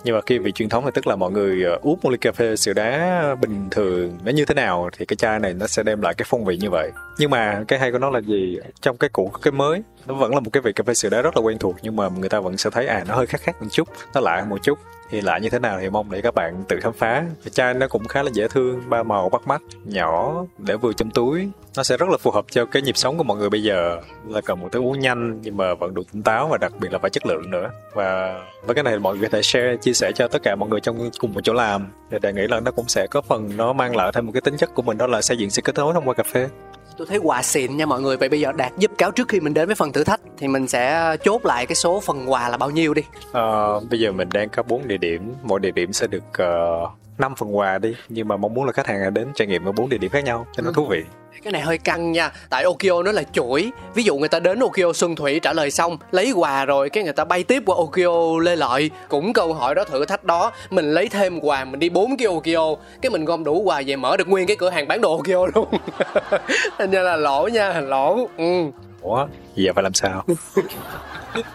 nhưng mà khi vị truyền thống thì tức là mọi người ờ, uống một ly cà phê sữa đá bình thường nó như thế nào thì cái chai này nó sẽ đem lại cái phong vị như vậy. Nhưng mà cái hay của nó là gì? Trong cái cũ cái mới nó vẫn là một cái vị cà phê sữa đá rất là quen thuộc nhưng mà người ta vẫn sẽ thấy à nó hơi khác khác một chút nó lạ một chút thì lại như thế nào thì mong để các bạn tự khám phá. Chai nó cũng khá là dễ thương, ba màu bắt mắt, nhỏ, để vừa trong túi. Nó sẽ rất là phù hợp cho cái nhịp sống của mọi người bây giờ. Là cần một thứ uống nhanh, nhưng mà vẫn đủ tỉnh táo và đặc biệt là phải chất lượng nữa. Và với cái này mọi người có thể share, chia sẻ cho tất cả mọi người trong cùng một chỗ làm. Thì đề nghĩ là nó cũng sẽ có phần nó mang lại thêm một cái tính chất của mình, đó là xây dựng sự kết nối thông qua cà phê. Tôi thấy quà xịn nha mọi người. Vậy bây giờ đạt giúp cáo trước khi mình đến với phần thử thách thì mình sẽ ờ, chốt lại cái số phần quà là bao nhiêu đi. Ờ, bây giờ mình đang có 4 địa điểm mỗi địa điểm sẽ được uh, 5 phần quà đi nhưng mà mong muốn là khách hàng đến trải nghiệm ở bốn địa điểm khác nhau cho nó thú vị. Cái này hơi căng nha tại Okio nó là chuỗi. Ví dụ người ta đến Okio Xuân Thủy trả lời xong lấy quà rồi cái người ta bay tiếp qua Okio Lê Lợi. Cũng câu hỏi đó thử thách đó mình lấy thêm quà mình đi bốn cái Okio. Cái mình gom đủ quà về mở được nguyên cái cửa hàng bán đồ Okio luôn. (laughs) Thành ra là lỗ nha lỗ. Ừ. ủa giờ phải làm sao? (laughs)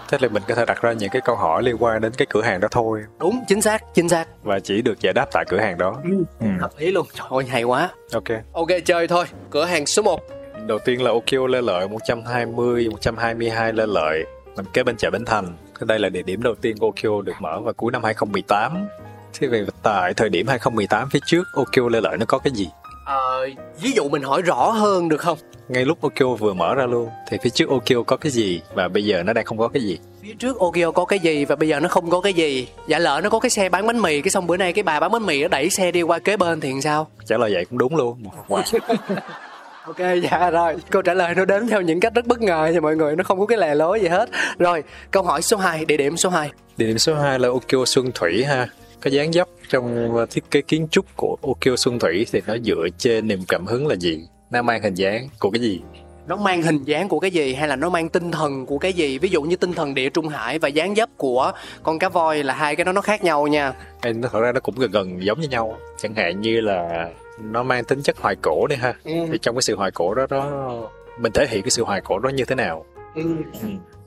Thế là mình có thể đặt ra những cái câu hỏi liên quan đến cái cửa hàng đó thôi. Đúng chính xác chính xác. Và chỉ được giải đáp tại cửa hàng đó. Ừ. hợp lý luôn. Trời ơi hay quá. Ok. Ok chơi thôi. Cửa hàng số 1 đầu tiên là Okio Lê Lợi 120 122 Lê Lợi. Nằm kế bên chợ Bến Thành. Đây là địa điểm đầu tiên của Okio được mở vào cuối năm 2018 thế về tại thời điểm 2018 phía trước Okio Lê Lợi nó có cái gì ờ, ví dụ mình hỏi rõ hơn được không? Ngay lúc Okio vừa mở ra luôn thì phía trước Okio có cái gì và bây giờ nó đang không có cái gì? Phía trước Okio có cái gì và bây giờ nó không có cái gì? Giả lỡ nó có cái xe bán bánh mì cái xong bữa nay cái bà bán bánh mì nó đẩy xe đi qua kế bên thì sao? Trả lời vậy cũng đúng luôn. Wow. (laughs) ok dạ rồi. Câu trả lời nó đến theo những cách rất bất ngờ nha mọi người nó không có cái lề lối gì hết. Rồi câu hỏi số 2 địa điểm số 2 địa điểm số 2 là Okio Xuân Thủy ha cái dáng dấp trong thiết kế kiến trúc của Okio Xuân Thủy thì nó dựa trên niềm cảm hứng là gì? Nó mang hình dáng của cái gì? Nó mang hình dáng của cái gì hay là nó mang tinh thần của cái gì? Ví dụ như tinh thần địa trung hải và dáng dấp của con cá voi là hai cái đó nó khác nhau nha. Nó thật ra nó cũng gần gần giống như nhau. Chẳng hạn như là nó mang tính chất hoài cổ đi ha. Ừ. thì trong cái sự hoài cổ đó đó mình thể hiện cái sự hoài cổ đó như thế nào? Ừ.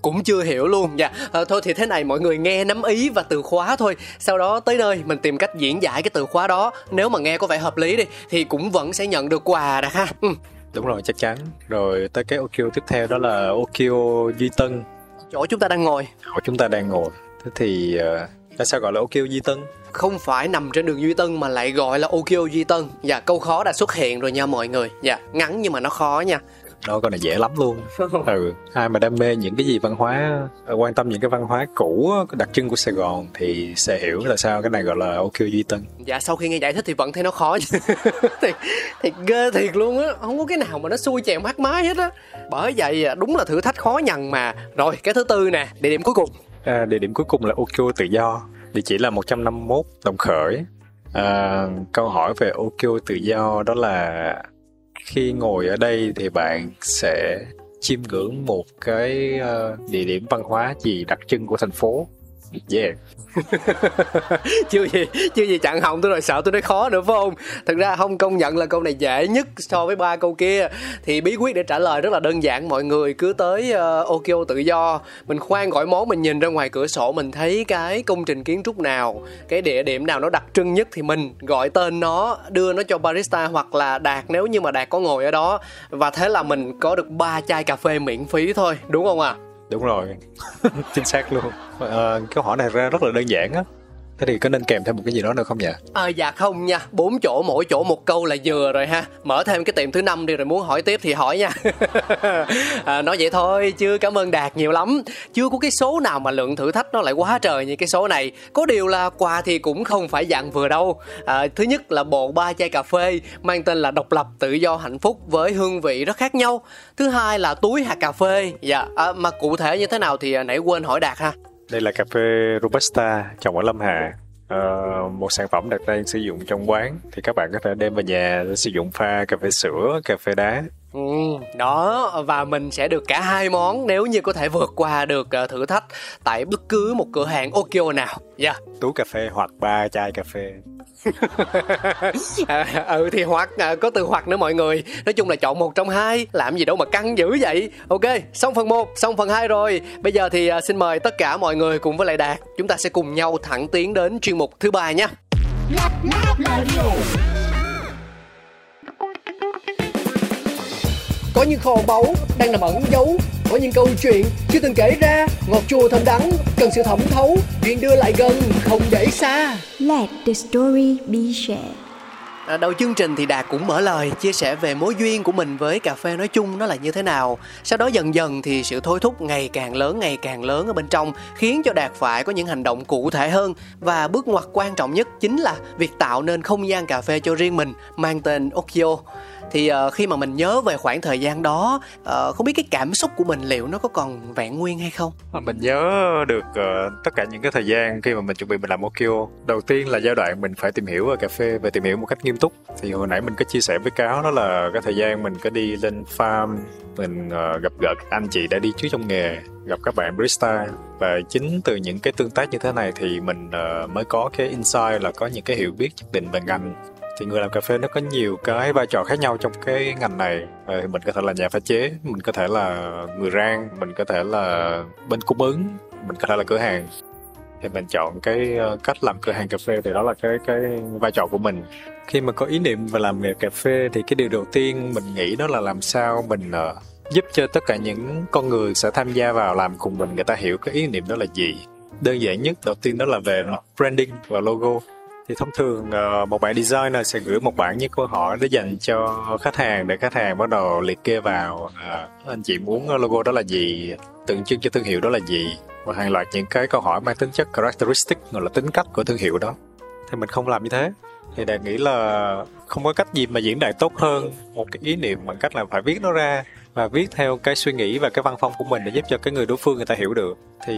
cũng chưa hiểu luôn. Dạ à, thôi thì thế này mọi người nghe nắm ý và từ khóa thôi. Sau đó tới nơi mình tìm cách diễn giải cái từ khóa đó. Nếu mà nghe có vẻ hợp lý đi thì cũng vẫn sẽ nhận được quà đã ha. Ừ. đúng rồi chắc chắn. Rồi tới cái Okio tiếp theo đó là Okio Duy Tân. Chỗ chúng ta đang ngồi. Chỗ chúng ta đang ngồi. Thế thì uh, tại sao gọi là Okio Duy Tân? Không phải nằm trên đường Duy Tân mà lại gọi là Okio Duy Tân. Dạ câu khó đã xuất hiện rồi nha mọi người. Dạ ngắn nhưng mà nó khó nha đó con này dễ lắm luôn. (laughs) Ừ ai mà đam mê những cái gì văn hóa ờ, quan tâm những cái văn hóa cũ đặc trưng của Sài Gòn thì sẽ hiểu là sao cái này gọi là Okio Duy Tân. Dạ sau khi nghe giải thích thì vẫn thấy nó khó. (laughs) Thiệt thiệt ghê thiệt luôn á. Không có cái nào mà nó xui chèo mắt mái hết á. Bởi vậy à, đúng là thử thách khó nhằn mà. Rồi cái thứ tư nè địa điểm cuối cùng. À, địa điểm cuối cùng là Okio Tự Do. Địa chỉ là 151 Đồng Khởi. À, câu hỏi về Okio Tự Do đó là khi ngồi ở đây thì bạn sẽ chiêm ngưỡng một cái uh, địa điểm văn hóa gì đặc trưng của thành phố? Yeah. (laughs) Chưa gì chưa gì chặn hồng tôi rồi sợ tôi nói khó nữa phải không? Thực ra không công nhận là câu này dễ nhất so với ba câu kia. Thì bí quyết để trả lời rất là đơn giản mọi người cứ tới ờ, uh, Okio tự do. Mình khoan gọi món mình nhìn ra ngoài cửa sổ mình thấy cái công trình kiến trúc nào cái địa điểm nào nó đặc trưng nhất thì mình gọi tên nó đưa nó cho barista hoặc là đạt nếu như mà đạt có ngồi ở đó. Và thế là mình có được ba chai cà phê miễn phí thôi đúng không ạ? à? Đúng rồi. (laughs) Chính xác luôn. À, câu hỏi này ra rất là đơn giản á thế thì có nên kèm thêm một cái gì đó nữa không nhỉ? À, dạ không nha. Bốn chỗ mỗi chỗ một câu là vừa rồi ha. Mở thêm cái tiệm thứ năm đi rồi muốn hỏi tiếp thì hỏi nha. (laughs) À, nói vậy thôi chứ cảm ơn đạt nhiều lắm. Chưa có cái số nào mà lượng thử thách nó lại quá trời như cái số này có điều là quà thì cũng không phải dạng vừa đâu. À, thứ nhất là bộ ba chai cà phê mang tên là độc lập tự do hạnh phúc với hương vị rất khác nhau. Thứ hai là túi hạt cà phê. Dạ à, mà cụ thể như thế nào thì à, nãy quên hỏi đạt ha đây là cà phê Robusta trồng ở Lâm Hà. Uh, một sản phẩm đặt đang sử dụng trong quán. Thì các bạn có thể đem về nhà để sử dụng pha cà phê sữa cà phê đá. Ừ, đó và mình sẽ được cả hai món nếu như có thể vượt qua được uh, thử thách tại bất cứ một cửa hàng Okio nào. Dạ. Yeah. Tú cà phê hoặc ba chai cà phê. (laughs) à, ừ thì hoặc à, có từ hoặc nữa mọi người nói chung là chọn một trong hai làm gì đâu mà căng dữ vậy ok xong phần 1 xong phần 2 rồi bây giờ thì à, xin mời tất cả mọi người cùng với lại đạt chúng ta sẽ cùng nhau thẳng tiến đến chuyên mục thứ ba nhé có những kho báu đang nằm ẩn giấu. Có những câu chuyện chưa từng kể ra. Ngọt chua thơm đắng cần sự thẩm thấu. Chuyện đưa lại gần không để xa. Let the story be shared. À, đầu chương trình thì Đạt cũng mở lời chia sẻ về mối duyên của mình với cà phê nói chung nó là như thế nào. Sau đó dần dần thì sự thôi thúc ngày càng lớn ngày càng lớn ở bên trong khiến cho Đạt phải có những hành động cụ thể hơn. Và bước ngoặt quan trọng nhất chính là việc tạo nên không gian cà phê cho riêng mình mang tên Okio thì uh, khi mà mình nhớ về khoảng thời gian đó uh, không biết cái cảm xúc của mình liệu nó có còn vẹn nguyên hay không? À, mình nhớ được uh, tất cả những cái thời gian khi mà mình chuẩn bị mình làm Okio đầu tiên là giai đoạn mình phải tìm hiểu về cà phê và tìm hiểu một cách nghiêm túc. Thì hồi nãy mình có chia sẻ với cáo đó là cái thời gian mình có đi lên farm mình uh, gặp gỡ anh chị đã đi trước trong nghề gặp các bạn barista. Và chính từ những cái tương tác như thế này thì mình uh, mới có cái insight là có những cái hiểu biết nhất định về ngành thì người làm cà phê nó có nhiều cái vai trò khác nhau trong cái ngành này. À, mình có thể là nhà pha chế mình có thể là người rang mình có thể là bên cung ứng mình có thể là cửa hàng. Thì mình chọn cái ờ, cách làm cửa hàng cà phê thì đó là cái cái vai trò của mình. Khi mà có ý niệm về làm nghề cà phê thì cái điều đầu tiên mình nghĩ đó là làm sao mình uh, giúp cho tất cả những con người sẽ tham gia vào làm cùng mình người ta hiểu cái ý niệm đó là gì. Đơn giản nhất đầu tiên đó là về branding và logo thì thông thường ờ, một bạn designer sẽ gửi một bản những câu hỏi để dành cho khách hàng để khách hàng bắt đầu liệt kê vào ờ, anh chị muốn ờ, logo đó là gì, tượng trưng cho thương hiệu đó là gì, và hàng loạt những cái câu hỏi mang tính chất characteristic gọi là tính cách của thương hiệu đó. Thì mình không làm như thế. Thì đạt nghĩ là không có cách gì mà diễn đạt tốt hơn một cái ý niệm bằng cách là phải viết nó ra và viết theo cái suy nghĩ và cái văn phong của mình để giúp cho cái người đối phương người ta hiểu được. Thì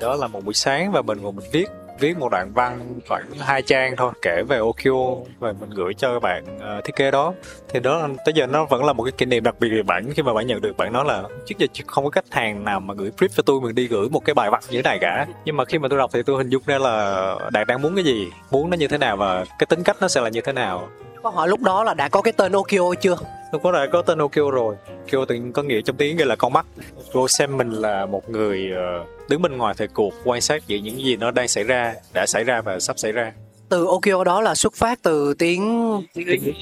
đó là một buổi sáng và mình ngồi mình viết viết một đoạn văn khoảng hai trang thôi kể về Okio và mình gửi cho bạn uh, thiết kế đó. Thì đó tới giờ nó vẫn là một cái kỷ niệm đặc biệt về bạn khi mà bạn nhận được bạn nói là trước giờ không có khách hàng nào mà gửi brief cho tôi mình đi gửi một cái bài văn như thế này cả. Nhưng mà khi mà tôi đọc thì tôi hình dung ra là đạt đang muốn cái gì muốn nó như thế nào và cái tính cách nó sẽ là như thế nào. Có hỏi lúc đó là đã có cái tên Okio chưa? Lúc đó đã có tên Okio rồi. Okio tự có nghĩa trong tiếng, nghĩa là con mắt. Cô xem mình là một người ờ, đứng bên ngoài thời cuộc quan sát những những gì nó đang xảy ra, đã xảy ra và sắp xảy ra từ Okio đó là xuất phát từ tiếng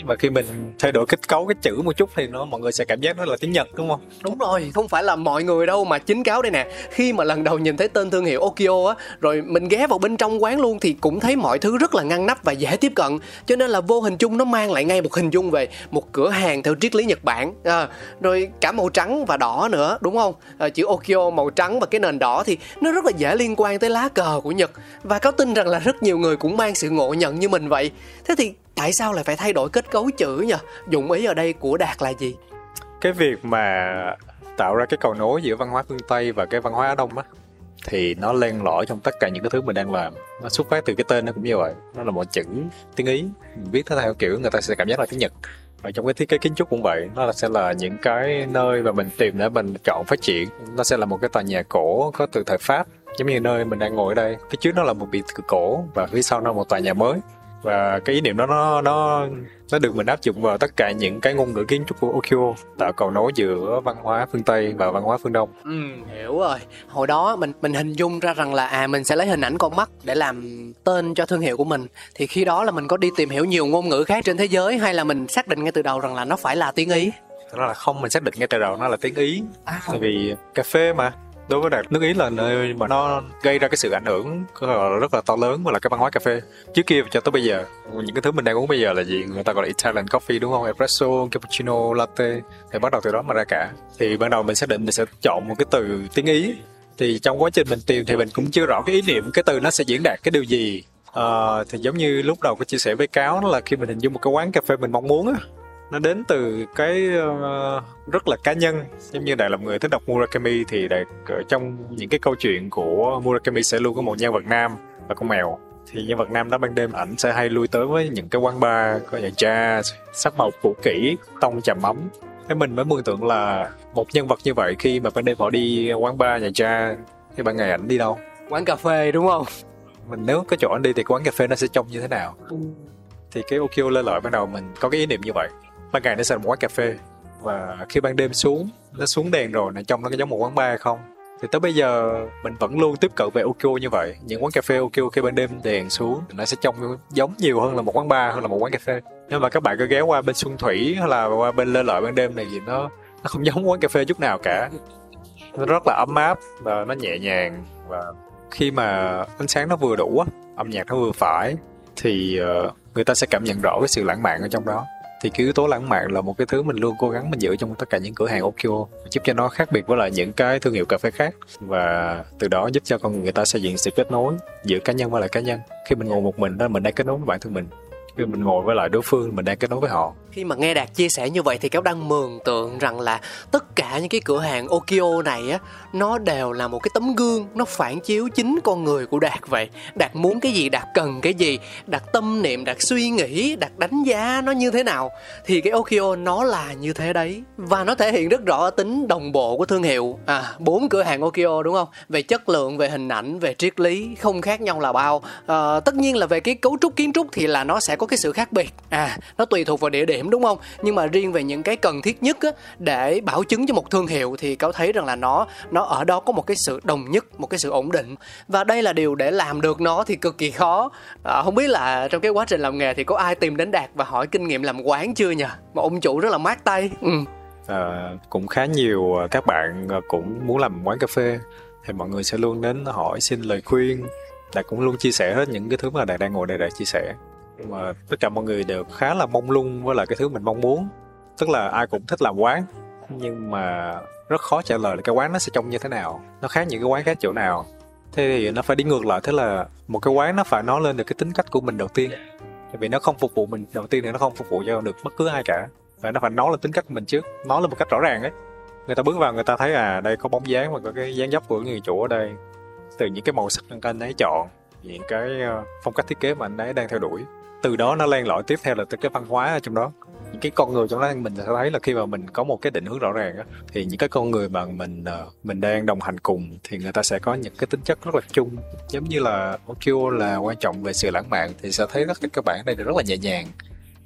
mà khi mình thay đổi kết cấu cái chữ một chút thì nó mọi người sẽ cảm giác nó là tiếng Nhật đúng không? Đúng rồi, không phải là mọi người đâu mà chính cáo đây nè. Khi mà lần đầu nhìn thấy tên thương hiệu Okio á, rồi mình ghé vào bên trong quán luôn thì cũng thấy mọi thứ rất là ngăn nắp và dễ tiếp cận. Cho nên là vô hình chung nó mang lại ngay một hình dung về một cửa hàng theo triết lý Nhật Bản. À, rồi cả màu trắng và đỏ nữa, đúng không? À, chữ Okio màu trắng và cái nền đỏ thì nó rất là dễ liên quan tới lá cờ của Nhật. Và cáo tin rằng là rất nhiều người cũng mang sự ngộ nhận như mình vậy? Thế thì tại sao lại phải thay đổi kết cấu chữ nhỉ dụng ý ở đây của đạt là gì? Cái việc mà tạo ra cái cầu nối giữa văn hóa phương tây và cái văn hóa á đông á, thì nó len lỏi trong tất cả những cái thứ mình đang làm. Nó xuất phát từ cái tên nó cũng như vậy. Nó là một chữ tiếng ý. Mình viết theo kiểu người ta sẽ cảm giác là tiếng nhật và trong cái thiết kế kiến trúc cũng vậy, nó là sẽ là những cái nơi mà mình tìm để mình chọn phát triển. Nó sẽ là một cái tòa nhà cổ có từ thời pháp, giống như nơi mình đang ngồi ở đây. Phía trước nó là một biệt thự cổ và phía sau nó là một tòa nhà mới và cái ý niệm đó nó nó nó được mình áp dụng vào tất cả những cái ngôn ngữ kiến trúc của Okyo tạo cầu nối giữa văn hóa phương Tây và văn hóa phương Đông. Ừ, hiểu rồi. Hồi đó mình mình hình dung ra rằng là à mình sẽ lấy hình ảnh con mắt để làm tên cho thương hiệu của mình. Thì khi đó là mình có đi tìm hiểu nhiều ngôn ngữ khác trên thế giới hay là mình xác định ngay từ đầu rằng là nó phải là tiếng Ý? Nó là không mình xác định ngay từ đầu nó là tiếng Ý. À. Tại vì cà phê mà đối với đạt nước ý là nơi mà nó gây ra cái sự ảnh hưởng rất là to lớn và là cái văn hóa cà phê. Trước kia cho tới bây giờ những cái thứ mình đang uống bây giờ là gì? Người ta gọi là Italian coffee đúng không? Espresso cappuccino latte thì bắt đầu từ đó mà ra cả. Thì ban đầu mình xác định mình sẽ chọn một cái từ tiếng ý. Thì trong quá trình mình tìm thì mình cũng chưa rõ cái ý niệm cái từ nó sẽ diễn đạt cái điều gì. Uh, thì giống như lúc đầu có chia sẻ với cáo là khi mình hình dung một cái quán cà phê mình mong muốn á nó đến từ cái uh, rất là cá nhân. Giống như đại là người thích đọc Murakami thì đại trong những cái câu chuyện của Murakami sẽ luôn có một nhân vật nam và con mèo. Thì nhân vật nam đó ban đêm ảnh sẽ hay lui tới với những cái quán bar có nhà jazz sắc màu cũ kỹ tông trầm ấm. Thế mình mới mường tượng là một nhân vật như vậy khi mà ban đêm họ đi quán bar nhà jazz thì ban ngày ảnh đi đâu? Quán cà phê đúng không? Mình nếu có chỗ anh đi thì quán cà phê nó sẽ trông như thế nào? Ừ. thì cái Okio lên lợi ban đầu mình có cái ý niệm như vậy ban ngày nó sẽ là một quán cà phê. Và khi ban đêm xuống, nó xuống đèn rồi, nó trong nó có giống một quán bar không? Thì tới bây giờ, mình vẫn luôn tiếp cận về Okyo như vậy. Những quán cà phê Okyo khi ban đêm đèn xuống, nó sẽ trông giống nhiều hơn là một quán bar, hơn là một quán cà phê. Nhưng mà các bạn cứ ghé qua bên Xuân Thủy hay là qua bên Lê Lợi ban đêm này thì nó nó không (laughs) giống quán cà phê chút nào cả. Nó rất là ấm áp và nó nhẹ nhàng. Và khi mà ánh sáng nó vừa đủ âm nhạc nó vừa phải, thì ờ, người ta sẽ cảm nhận rõ cái sự lãng mạn ở trong đó thì cái yếu tố lãng mạn là một cái thứ mình luôn cố gắng mình giữ trong tất cả những cửa hàng Okyo giúp cho nó khác biệt với lại những cái thương hiệu cà phê khác. Và từ đó giúp cho con người, người ta xây dựng sự kết nối giữa cá nhân với lại cá nhân. Khi mình ngồi một mình đó mình đang kết nối với bản thân mình. Khi mình ngồi với lại đối phương mình đang kết nối với họ khi mà nghe đạt chia sẻ như vậy thì cáo đang mường tượng rằng là tất cả những cái cửa hàng Okio này á nó đều là một cái tấm gương nó phản chiếu chính con người của đạt vậy. Đạt muốn cái gì đạt cần cái gì đạt tâm niệm đạt suy nghĩ đạt đánh giá nó như thế nào thì cái Okio nó là như thế đấy. Và nó thể hiện rất rõ tính đồng bộ của thương hiệu. À bốn cửa hàng Okio đúng không? Về chất lượng về hình ảnh về triết lý không khác nhau là bao. À, tất nhiên là về cái cấu trúc kiến trúc thì là nó sẽ có cái sự khác biệt. À nó tùy thuộc vào địa điểm đúng không? Nhưng mà riêng về những cái cần thiết nhất á, để bảo chứng cho một thương hiệu thì cáo thấy rằng là nó nó ở đó có một cái sự đồng nhất một cái sự ổn định. Và đây là điều để làm được nó thì cực kỳ khó. À, không biết là trong cái quá trình làm nghề thì có ai tìm đến đạt và hỏi kinh nghiệm làm quán chưa nhỉ mà ông chủ rất là mát tay. Ừ. à, cũng khá nhiều à, các bạn à, cũng muốn làm quán cà phê thì mọi người sẽ luôn đến hỏi xin lời khuyên. Đạt cũng luôn chia sẻ hết những cái thứ mà Đạt đang ngồi đây để chia sẻ mà tất cả mọi người đều khá là mong lung với lại cái thứ mình mong muốn. Tức là ai cũng thích làm quán, nhưng mà rất khó trả lời là cái quán nó sẽ trông như thế nào, nó khác những cái quán khác chỗ nào. Thế thì nó phải đi ngược lại, thế là một cái quán nó phải nói lên được cái tính cách của mình đầu tiên. Tại vì nó không phục vụ mình đầu tiên thì nó không phục vụ cho được bất cứ ai cả. Và nó phải nói lên tính cách của mình trước, nói lên một cách rõ ràng ấy. Người ta bước vào, người ta thấy à đây có bóng dáng và có cái dáng dấp của người chủ ở đây. Từ những cái màu sắc anh ấy chọn, những cái ờ, phong cách thiết kế mà anh ấy đang theo đuổi từ đó nó len lỏi tiếp theo là tới cái văn hóa ở trong đó. Những cái con người trong đó, mình sẽ thấy là khi mà mình có một cái định hướng rõ ràng á, thì những cái con người mà mình ờ, mình đang đồng hành cùng thì người ta sẽ có những cái tính chất rất là chung. Giống như là Okio là quan trọng về sự lãng mạn thì sẽ thấy rất các bạn đây là rất là nhẹ nhàng,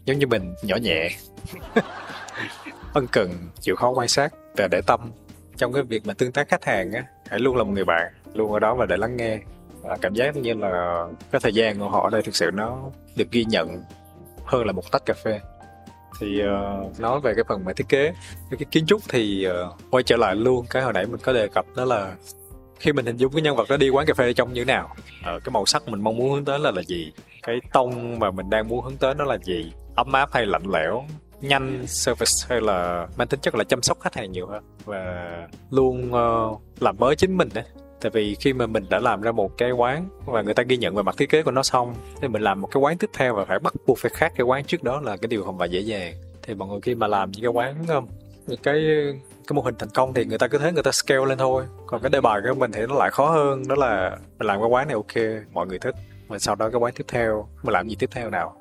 giống như mình nhỏ nhẹ, (laughs) ân cần, chịu khó quan sát và để tâm. Trong cái việc mà tương tác khách hàng á, hãy luôn là một người bạn, luôn ở đó và để lắng nghe cảm giác như là cái thời gian của họ ở đây thực sự nó được ghi nhận hơn là một tách cà phê. Thì uh, nói về cái phần mà thiết kế cái kiến trúc thì uh, quay trở lại luôn cái hồi nãy mình có đề cập đó là khi mình hình dung cái nhân vật đó đi quán cà phê trông như thế nào uh, cái màu sắc mình mong muốn hướng tới là là gì cái tông mà mình đang muốn hướng tới nó là gì ấm áp hay lạnh lẽo nhanh service hay là mang tính chất là chăm sóc khách hàng nhiều hơn. Và luôn uh, làm mới chính mình đấy tại vì khi mà mình đã làm ra một cái quán và người ta ghi nhận về mặt thiết kế của nó xong, thì mình làm một cái quán tiếp theo và phải bắt buộc phải khác cái quán trước đó là cái điều không phải dễ dàng. Thì mọi người khi mà làm những cái quán um, những cái cái mô hình thành công thì người ta cứ thế người ta scale lên thôi. Còn cái đề bài của mình thì nó lại khó hơn, đó là mình làm cái quán này ok, mọi người thích và sau đó cái quán tiếp theo, mình làm gì tiếp theo nào?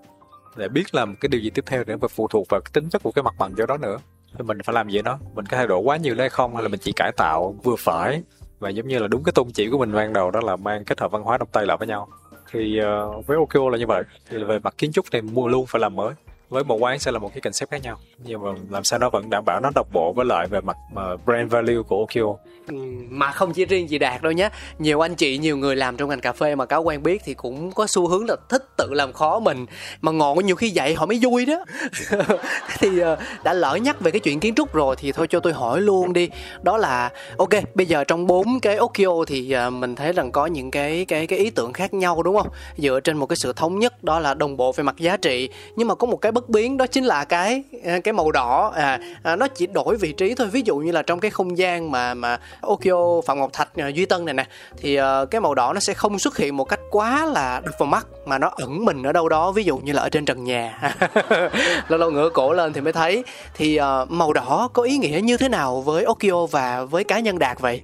Để biết làm cái điều gì tiếp theo nữa và phụ thuộc vào cái tính chất của cái mặt bằng cho đó nữa, thì mình phải làm gì đó? Mình có thay đổi quá nhiều hay không, hay là mình chỉ cải tạo vừa phải? Và giống như là đúng cái tôn chỉ của mình ban đầu đó là mang kết hợp văn hóa đông tây lại với nhau. Thì uh, với Okio là như vậy. Thì về mặt kiến trúc thì mua luôn phải làm mới với một quán sẽ là một cái concept khác nhau, nhưng mà làm sao nó vẫn đảm bảo nó đồng bộ với lại về mặt mà brand value của Okio. Ừ, mà không chỉ riêng chị Đạt đâu nhé nhiều anh chị, nhiều người làm trong ngành cà phê mà cáo quen biết thì cũng có xu hướng là thích tự làm khó mình. Mà ngọn nhiều khi dạy họ mới vui đó. (laughs) Thì ờ, đã lỡ nhắc về cái chuyện kiến trúc rồi thì thôi cho tôi hỏi luôn đi. Đó là, ok, bây giờ trong bốn cái Okio thì ờ, mình thấy rằng có những cái cái cái ý tưởng khác nhau, đúng không? Dựa trên một cái sự thống nhất, đó là đồng bộ về mặt giá trị. Nhưng mà có một cái bất biến đó chính là cái à, cái màu đỏ. À, à, nó chỉ đổi vị trí thôi. Ví dụ như là trong cái không gian mà mà Okio Phạm Ngọc Thạch à, Duy Tân này nè thì uh, cái màu đỏ nó sẽ không xuất hiện một cách quá là đập vào mắt mà nó ẩn mình ở đâu đó ví dụ như là ở trên trần nhà. (laughs) Lâu lâu ngửa cổ lên thì mới thấy. Thì uh, màu đỏ có ý nghĩa như thế nào với Okio và với cá nhân Đạt vậy?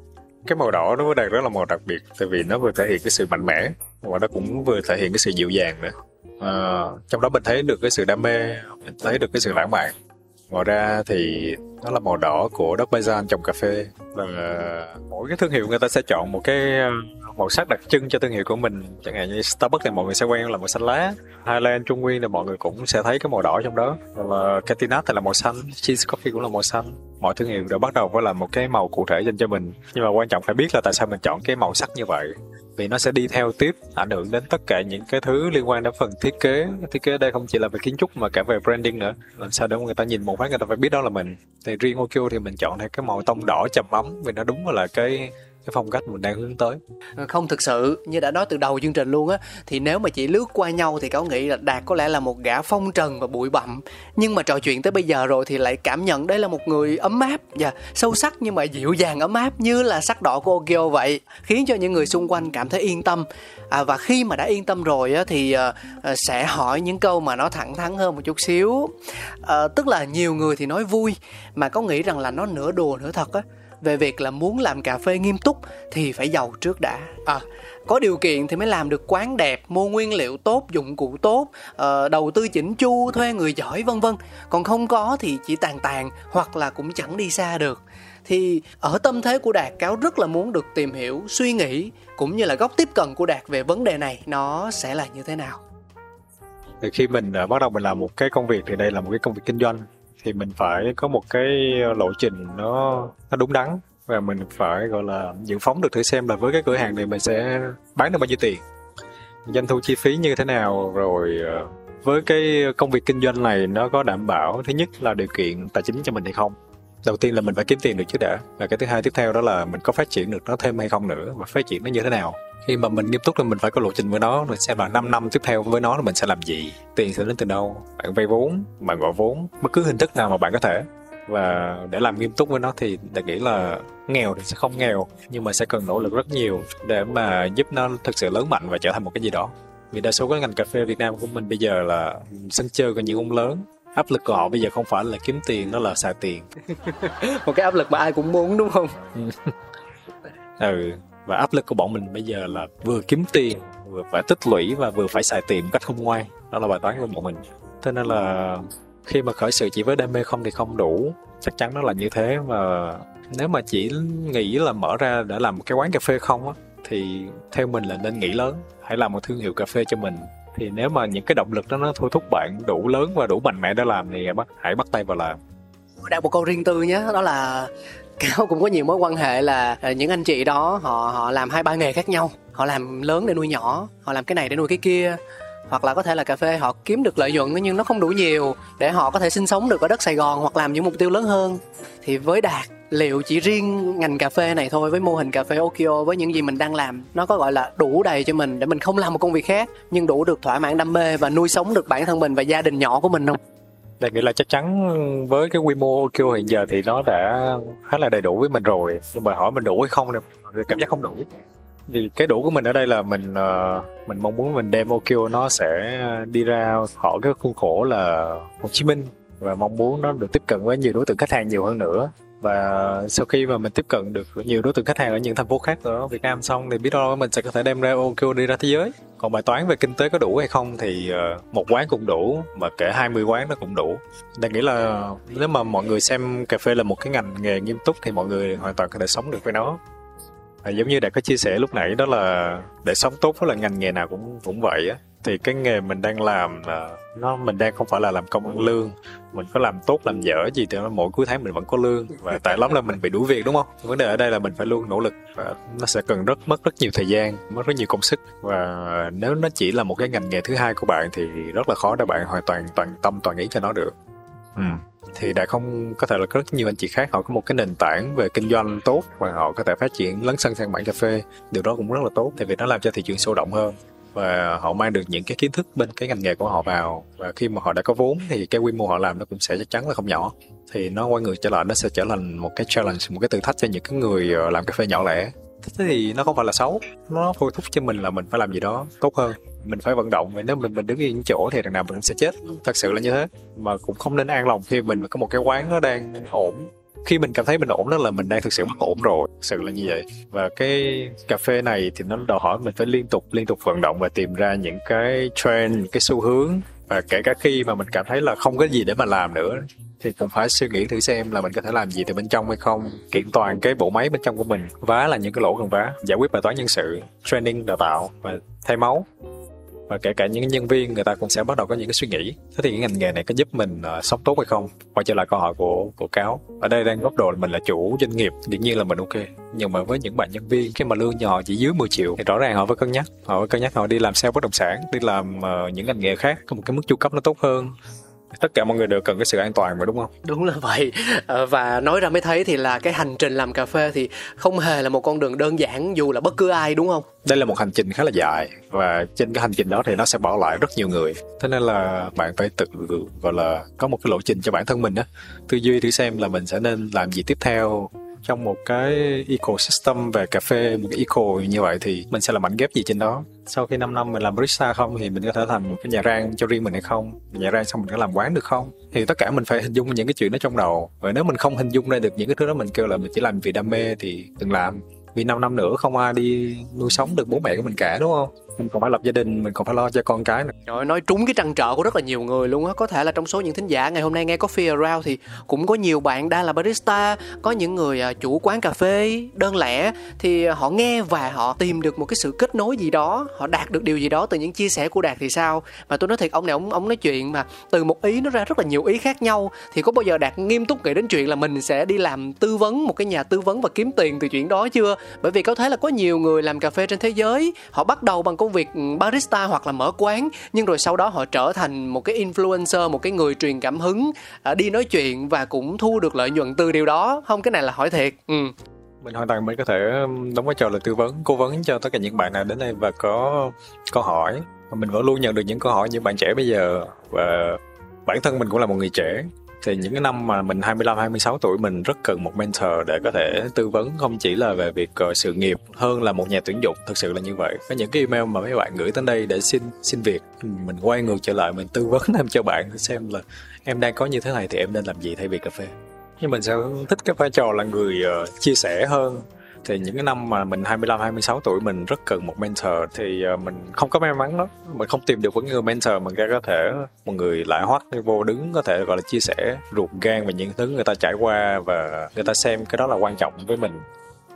Cái màu đỏ nó với đạt rất là màu đặc biệt tại vì nó vừa thể hiện cái sự mạnh mẽ và nó cũng vừa thể hiện cái sự dịu dàng nữa à, trong đó mình thấy được cái sự đam mê mình thấy được cái sự lãng mạn. Ngoài ra thì nó là màu đỏ của đất Bajan trồng cà phê. Và mỗi cái thương hiệu người ta sẽ chọn một cái ờ, màu sắc đặc trưng cho thương hiệu của mình. Chẳng hạn như Starbucks thì mọi người sẽ quen là màu xanh lá. Highland Trung Nguyên thì mọi người cũng sẽ thấy cái màu đỏ trong đó. Và Catinat thì là màu xanh Cheese Coffee cũng là màu xanh. Mọi thương hiệu đều bắt đầu với là một cái màu cụ thể dành cho mình. Nhưng mà quan trọng phải biết là tại sao mình chọn cái màu sắc như vậy vì nó sẽ đi theo tiếp, ảnh hưởng đến tất cả những cái thứ liên quan đến phần thiết kế. Thiết kế đây không chỉ là về kiến trúc mà cả về branding nữa. Làm sao để người ta nhìn một phát người ta phải biết đó là mình. Thì riêng Okio thì mình chọn theo cái màu tông đỏ trầm ấm vì nó đúng là cái cái phong cách mình đang hướng tới. Ừ, không thực sự như đã nói từ đầu chương trình luôn á thì nếu mà chỉ lướt qua nhau thì cáo nghĩ là đạt có lẽ là một gã phong trần và bụi bặm. Nhưng mà trò chuyện tới bây giờ rồi thì lại cảm nhận đây là một người ấm áp và sâu sắc nhưng mà dịu dàng ấm áp như là sắc đỏ của Okio vậy khiến cho những người xung quanh cảm thấy yên tâm. À, và khi mà đã yên tâm rồi á, thì à, sẽ hỏi những câu mà nó thẳng thắn hơn một chút xíu. À, tức là nhiều người thì nói vui mà có nghĩ rằng là nó nửa đùa nửa thật á? Về việc là muốn làm cà phê nghiêm túc thì phải giàu trước đã. À, có điều kiện thì mới làm được quán đẹp mua nguyên liệu tốt dụng cụ tốt uh, đầu tư chỉnh chu thuê người giỏi vân vân. Còn không có thì chỉ tàn tàn hoặc là cũng chẳng đi xa được. Thì ở tâm thế của đạt cáo rất là muốn được tìm hiểu suy nghĩ cũng như là góc tiếp cận của đạt về vấn đề này nó sẽ là như thế nào? Thì khi mình uh, bắt đầu mình làm một cái công việc thì đây là một cái công việc kinh doanh thì mình phải có một cái ờ, lộ trình nó nó đúng đắn và mình phải, gọi là, dự phóng được thử xem là với cái cửa hàng này mình sẽ bán được bao nhiêu tiền. Doanh thu chi phí như thế nào, rồi ờ, với cái công việc kinh doanh này nó có đảm bảo, thứ nhất là điều kiện tài chính cho mình hay không đầu tiên là mình phải kiếm tiền được chứ đã. Và cái thứ hai tiếp theo đó là mình có phát triển được nó thêm hay không nữa và phát triển nó như thế nào. Khi mà mình nghiêm túc thì mình phải có lộ trình với nó mình xem là 5 năm tiếp theo với nó là mình sẽ làm gì, tiền sẽ đến từ đâu, bạn vay vốn, bạn gọi vốn, bất cứ hình thức nào mà bạn có thể. Và để làm nghiêm túc với nó thì đã nghĩ là nghèo thì sẽ không nghèo, nhưng mà sẽ cần nỗ lực rất nhiều để mà giúp nó thực sự lớn mạnh và trở thành một cái gì đó. Vì đa số các ngành cà phê Việt Nam của mình bây giờ là sân chơi của những ông lớn áp lực của họ bây giờ không phải là kiếm tiền đó là xài tiền. (laughs) Một cái áp lực mà ai cũng muốn đúng không? (laughs) Ừ và áp lực của bọn mình bây giờ là vừa kiếm tiền vừa phải tích lũy và vừa phải xài tiền một cách không ngoan. Đó là bài toán của bọn mình. Thế nên là khi mà khởi sự chỉ với đam mê không thì không đủ. Chắc chắn nó là như thế và nếu mà chỉ nghĩ là mở ra để làm một cái quán cà phê không á thì theo mình là nên nghĩ lớn. Hãy làm một thương hiệu cà phê cho mình thì nếu mà những cái động lực đó nó thôi thúc bạn đủ lớn và đủ mạnh mẽ để làm thì bắt, hãy bắt tay vào làm. Đặt một câu riêng tư nhé, đó là (laughs) cáo cũng có nhiều mối quan hệ là à, những anh chị đó họ họ làm hai ba nghề khác nhau. Họ làm lớn để nuôi nhỏ, họ làm cái này để nuôi cái kia. Hoặc là có thể là cà phê họ kiếm được lợi nhuận nhưng nó không đủ nhiều để họ có thể sinh sống được ở đất Sài Gòn hoặc làm những mục tiêu lớn hơn. Thì với Đạt liệu chỉ riêng ngành cà phê này thôi với mô hình cà phê Okio với những gì mình đang làm nó có gọi là đủ đầy cho mình để mình không làm một công việc khác nhưng đủ được thỏa mãn đam mê và nuôi sống được bản thân mình và gia đình nhỏ của mình không? Đại nghĩa là chắc chắn với cái quy mô Okio hiện giờ thì nó đã khá là đầy đủ với mình rồi. Nhưng mà hỏi mình đủ hay không thì cảm giác không đủ. Vì cái đủ của mình ở đây là mình uh, mình mong muốn mình đem Okio nó sẽ đi ra khỏi cái khuôn khổ là Hồ Chí Minh và mong muốn nó được tiếp cận với nhiều đối tượng khách hàng nhiều hơn nữa và sau khi mà mình tiếp cận được nhiều đối tượng khách hàng ở những thành phố khác ở Việt Nam xong thì biết đâu mình sẽ có thể đem ra OKO đi ra thế giới. Còn bài toán về kinh tế có đủ hay không thì ờ, một quán cũng đủ mà kể 20 quán nó cũng đủ. Đang nghĩ là nếu mà mọi người xem cà phê là một cái ngành nghề nghiêm túc thì mọi người hoàn toàn có thể sống được với nó. À, giống như đã có chia sẻ lúc nãy đó là để sống tốt đó là ngành nghề nào cũng cũng vậy á thì cái nghề mình đang làm là nó mình đang không phải là làm công ăn lương. Mình có làm tốt làm dở gì thì mỗi cuối tháng mình vẫn có lương. Và tại lắm là mình bị đuổi việc đúng không? Vấn đề ở đây là mình phải luôn nỗ lực và nó sẽ cần rất mất rất nhiều thời gian mất rất nhiều công sức. Và nếu nó chỉ là một cái ngành nghề thứ hai của bạn thì rất là khó để bạn hoàn toàn toàn tâm toàn ý cho nó được. Ừ. Thì đã không có thể là rất nhiều anh chị khác họ có một cái nền tảng về kinh doanh tốt và họ có thể phát triển lấn sân sang mảng cà phê. Điều đó cũng rất là tốt tại vì nó làm cho thị trường sôi động hơn và họ mang được những cái kiến thức bên cái ngành nghề của họ vào. Và khi mà họ đã có vốn thì cái quy mô họ làm nó cũng sẽ chắc chắn là không nhỏ. Thì nó quay ngược trở lại, nó sẽ trở thành một cái challenge, một cái thử thách cho những cái người ờ, làm cà phê nhỏ lẻ. Thế thì nó không phải là xấu, nó thôi thúc cho mình là mình phải làm gì đó tốt hơn. Mình phải vận động vì nếu mình mình đứng yên chỗ thì đằng nào mình sẽ chết. Thật sự là như thế. Mà cũng không nên an lòng khi mình có một cái quán nó đang ổn khi mình cảm thấy mình ổn đó là mình đang thực sự bất ổn rồi, thực sự là như vậy. Và cái cà phê này thì nó đòi hỏi mình phải liên tục liên tục vận động và tìm ra những cái trend, cái xu hướng. Và kể cả khi mà mình cảm thấy là không có gì để mà làm nữa, thì cũng phải suy nghĩ thử xem là mình có thể làm gì từ bên trong hay không, kiện toàn cái bộ máy bên trong của mình. Vá là những cái lỗ cần vá, giải quyết bài toán nhân sự, training, đào tạo và thay máu và kể cả những nhân viên người ta cũng sẽ bắt đầu có những cái suy nghĩ. Thế thì cái ngành nghề này có giúp mình uh, sống tốt hay không? Quay trở lại câu hỏi của của cáo. Ở đây đang góc độ là mình là chủ doanh nghiệp dĩ nhiên là mình ok. Nhưng mà với những bạn nhân viên khi mà lương nhỏ chỉ dưới 10 triệu thì rõ ràng họ phải cân nhắc. Họ phải cân nhắc họ đi làm sale bất động sản đi làm uh, những ngành nghề khác có một cái mức chu cấp nó tốt hơn tất cả mọi người đều cần cái sự an toàn mà đúng không? Đúng là vậy. Ờ, và nói ra mới thấy thì là cái hành trình làm cà phê thì không hề là một con đường đơn giản dù là bất cứ ai đúng không? Đây là một hành trình khá là dài và trên cái hành trình đó thì nó sẽ bỏ lại rất nhiều người. Thế nên là bạn phải tự gọi là có một cái lộ trình cho bản thân mình á. Tư duy thử xem là mình sẽ nên làm gì tiếp theo trong một cái ecosystem về cà phê, một cái eco như vậy thì mình sẽ làm mảnh ghép gì trên đó? Sau khi 5 năm mình làm barista không thì mình có thể thành một cái nhà rang cho riêng mình hay không? Nhà rang xong mình có làm quán được không? Thì tất cả mình phải hình dung những cái chuyện đó trong đầu. Và nếu mình không hình dung ra được những cái thứ đó, mình kêu là mình chỉ làm vì đam mê thì đừng làm. Vì 5 năm nữa không ai đi nuôi sống được bố mẹ của mình cả, đúng không? Mình còn phải lập gia đình, mình còn phải lo cho con cái nữa. Trời nói trúng cái trăn trở của rất là nhiều người luôn á. Có thể là trong số những thính giả ngày hôm nay nghe Coffee Around thì cũng có nhiều bạn đang là barista, có những người à, chủ quán cà phê đơn lẻ thì họ nghe và họ tìm được một cái sự kết nối gì đó, họ đạt được điều gì đó từ những chia sẻ của đạt thì sao? Mà tôi nói thiệt, ông này, ông ông nói chuyện mà từ một ý nó ra rất là nhiều ý khác nhau. Thì có bao giờ đạt nghiêm túc nghĩ đến chuyện là mình sẽ đi làm tư vấn, một cái nhà tư vấn và kiếm tiền từ chuyện đó chưa? Bởi vì có thấy là có nhiều người làm cà phê trên thế giới, họ bắt đầu bằng công việc barista hoặc là mở quán, nhưng rồi sau đó họ trở thành một cái influencer, một cái người truyền cảm hứng à, đi nói chuyện và cũng thu được lợi nhuận từ điều đó. Không, cái này là hỏi thiệt. Ừ. Mình hoàn toàn mình có thể đóng vai trò là tư vấn, cố vấn cho tất cả những bạn nào đến đây và có câu hỏi. Mình vẫn luôn nhận được những câu hỏi như bạn trẻ bây giờ. Và bản thân mình cũng là một người trẻ thì những cái năm mà mình 25 26 tuổi mình rất cần một mentor để có thể tư vấn không chỉ là về việc uh, sự nghiệp hơn là một nhà tuyển dụng thực sự là như vậy. Có những cái email mà mấy bạn gửi tới đây để xin xin việc mình quay ngược trở lại mình tư vấn (laughs) thêm cho bạn xem là em đang có như thế này thì em nên làm gì thay vì cà phê. Nhưng mình sẽ thích cái vai trò là người uh, chia sẻ hơn thì những cái năm mà mình 25 26 tuổi mình rất cần một mentor thì ờ, mình không có may mắn đó mình không tìm được một người mentor mà có thể một người lại hoắc vô đứng, có thể, gọi là, chia sẻ ruột gan về những thứ người ta trải qua và người ta xem cái đó là quan trọng với mình.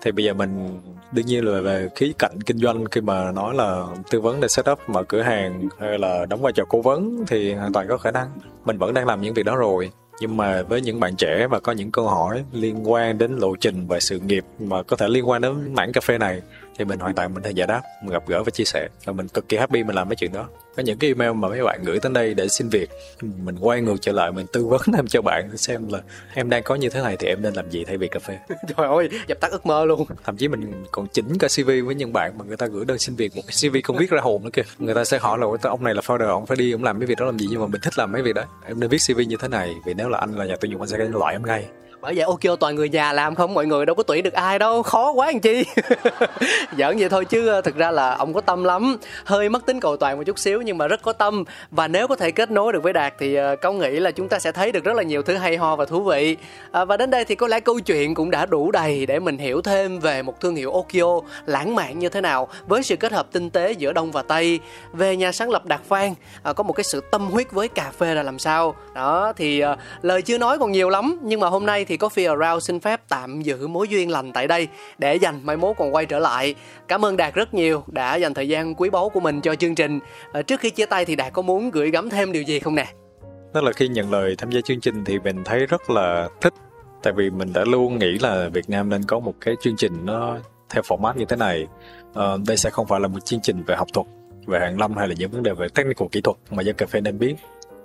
Thì bây giờ mình, đương nhiên là về khí cạnh kinh doanh, khi mà nói là tư vấn để setup mở cửa hàng hay là đóng vai trò cố vấn thì hoàn toàn có khả năng. Mình vẫn đang làm những việc đó rồi nhưng mà với những bạn trẻ và có những câu hỏi liên quan đến lộ trình và sự nghiệp mà có thể liên quan đến mảng cà phê này thì mình hoàn toàn mình thể giải đáp mình gặp gỡ và chia sẻ. Và mình cực kỳ happy mình làm mấy chuyện đó. Có những cái email mà mấy bạn gửi tới đây để xin việc mình quay ngược trở lại mình tư vấn (laughs) thêm cho bạn xem là em đang có như thế này thì em nên làm gì thay vì cà phê. (laughs) Trời ơi dập tắt ước mơ luôn. Thậm chí mình còn chỉnh cả cv với những bạn mà người ta gửi đơn xin việc một cái cv không viết ra hồn nữa kìa. Người ta sẽ hỏi là ông này là founder ông phải đi ông làm mấy việc đó làm gì? Nhưng mà mình thích làm mấy việc đó. Em nên viết cv như thế này vì nếu là anh là nhà tuyển dụng anh sẽ loại em ngay bởi vậy ok toàn người nhà làm không mọi người đâu có tuyển được ai đâu. Khó quá anh chi. (laughs) Giỡn vậy thôi chứ ờ, thực ra là ông có tâm lắm. Hơi mất tính cầu toàn một chút xíu nhưng mà rất có tâm. Và nếu có thể kết nối được với đạt thì uh, nghĩ là chúng ta sẽ thấy được rất là nhiều thứ hay ho và thú vị. À, và đến đây thì có lẽ câu chuyện cũng đã đủ đầy để mình hiểu thêm về một thương hiệu Okio lãng mạn như thế nào với sự kết hợp tinh tế giữa đông và tây. Về nhà sáng lập đạt phan à, có một cái sự tâm huyết với cà phê là làm sao? Đó thì à, lời chưa nói còn nhiều lắm nhưng mà hôm nay thì thì Coffee Around xin phép tạm giữ mối duyên lành tại đây để dành mai mốt còn quay trở lại. Cảm ơn Đạt rất nhiều đã dành thời gian quý báu của mình cho chương trình. À, trước khi chia tay thì Đạt có muốn gửi gắm thêm điều gì không nè? Đó là khi nhận lời tham gia chương trình thì mình thấy rất là thích tại vì mình đã luôn nghĩ là Việt Nam nên có một cái chương trình nó theo format như thế này. À, đây sẽ không phải là một chương trình về học thuật, về hàng lâm hay là những vấn đề về technical kỹ thuật mà dân cà phê nên biết.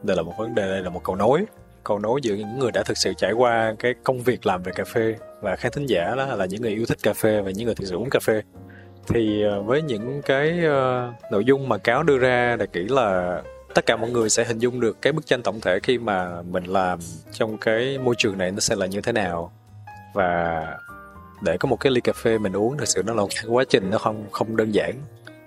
Đây là một vấn đề, đây là một cầu nối cầu nối giữa những người đã thực sự trải qua cái công việc làm về cà phê và khán thính giả đó là những người yêu thích cà phê và những người thực sự uống cà phê. Thì ờ, với những cái uh, nội dung mà cáo đưa ra là kỹ là tất cả mọi người sẽ hình dung được cái bức tranh tổng thể khi mà mình làm trong cái môi trường này nó sẽ là như thế nào. Và để có một cái ly cà phê mình uống thực sự nó là một quá trình nó không không đơn giản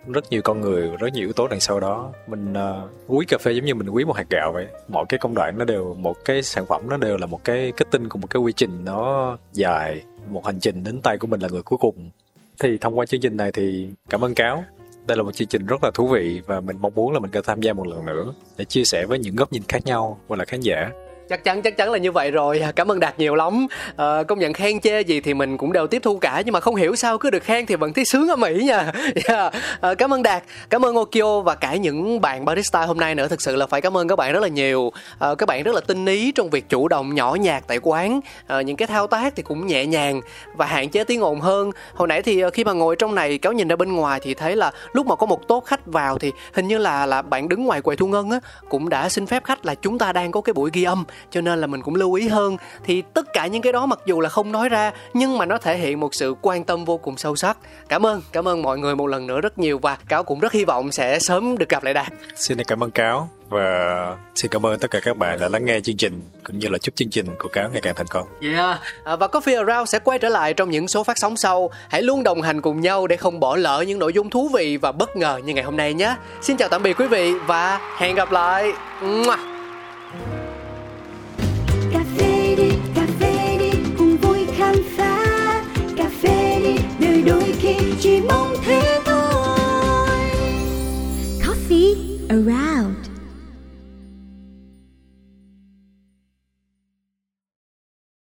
rất nhiều con người rất nhiều yếu tố đằng sau đó. Mình ờ, uh, quý cà phê giống như mình quý một hạt gạo vậy. Mọi cái công đoạn nó đều một cái sản phẩm nó đều là một cái kết tinh của một cái quy trình nó dài một hành trình đến tay của mình là người cuối cùng. Thì thông qua chương trình này thì cảm ơn cáo. Đây là một chương trình rất là thú vị và mình mong muốn là mình có tham gia một lần nữa để chia sẻ với những góc nhìn khác nhau và là khán giả chắc chắn chắc chắn là như vậy rồi. Cảm ơn đạt nhiều lắm. À, công nhận khen chê gì thì mình cũng đều tiếp thu cả nhưng mà không hiểu sao cứ được khen thì vẫn thấy sướng ở mỹ nha. (laughs) Yeah. à, cảm ơn đạt cảm ơn okio và cả những bạn barista hôm nay nữa. Thực sự là phải cảm ơn các bạn rất là nhiều. À, các bạn rất là tinh ý trong việc chủ động nhỏ nhạc tại quán. À, những cái thao tác thì cũng nhẹ nhàng và hạn chế tiếng ồn hơn. Hồi nãy thì khi mà ngồi trong này kéo nhìn ra bên ngoài thì thấy là lúc mà có một tốt khách vào thì hình như là là bạn đứng ngoài quầy thu ngân á cũng đã xin phép khách là chúng ta đang có cái buổi ghi âm cho nên là mình cũng lưu ý hơn thì tất cả những cái đó mặc dù là không nói ra nhưng mà nó thể hiện một sự quan tâm vô cùng sâu sắc cảm ơn cảm ơn mọi người một lần nữa rất nhiều và cáo cũng rất hy vọng sẽ sớm được gặp lại đạt xin cảm ơn cáo và xin cảm ơn tất cả các bạn đã lắng nghe chương trình cũng như là chúc chương trình của cáo ngày càng thành công. Yeah. À, và Coffee Around sẽ quay trở lại trong những số phát sóng sau. Hãy luôn đồng hành cùng nhau để không bỏ lỡ những nội dung thú vị và bất ngờ như ngày hôm nay nhé. Xin chào tạm biệt quý vị và hẹn gặp lại. Mua cà phê đi, cà phê đi, cùng vui khám phá. Cà phê đi đời đôi khi chỉ mong thế thôi. Coffee around.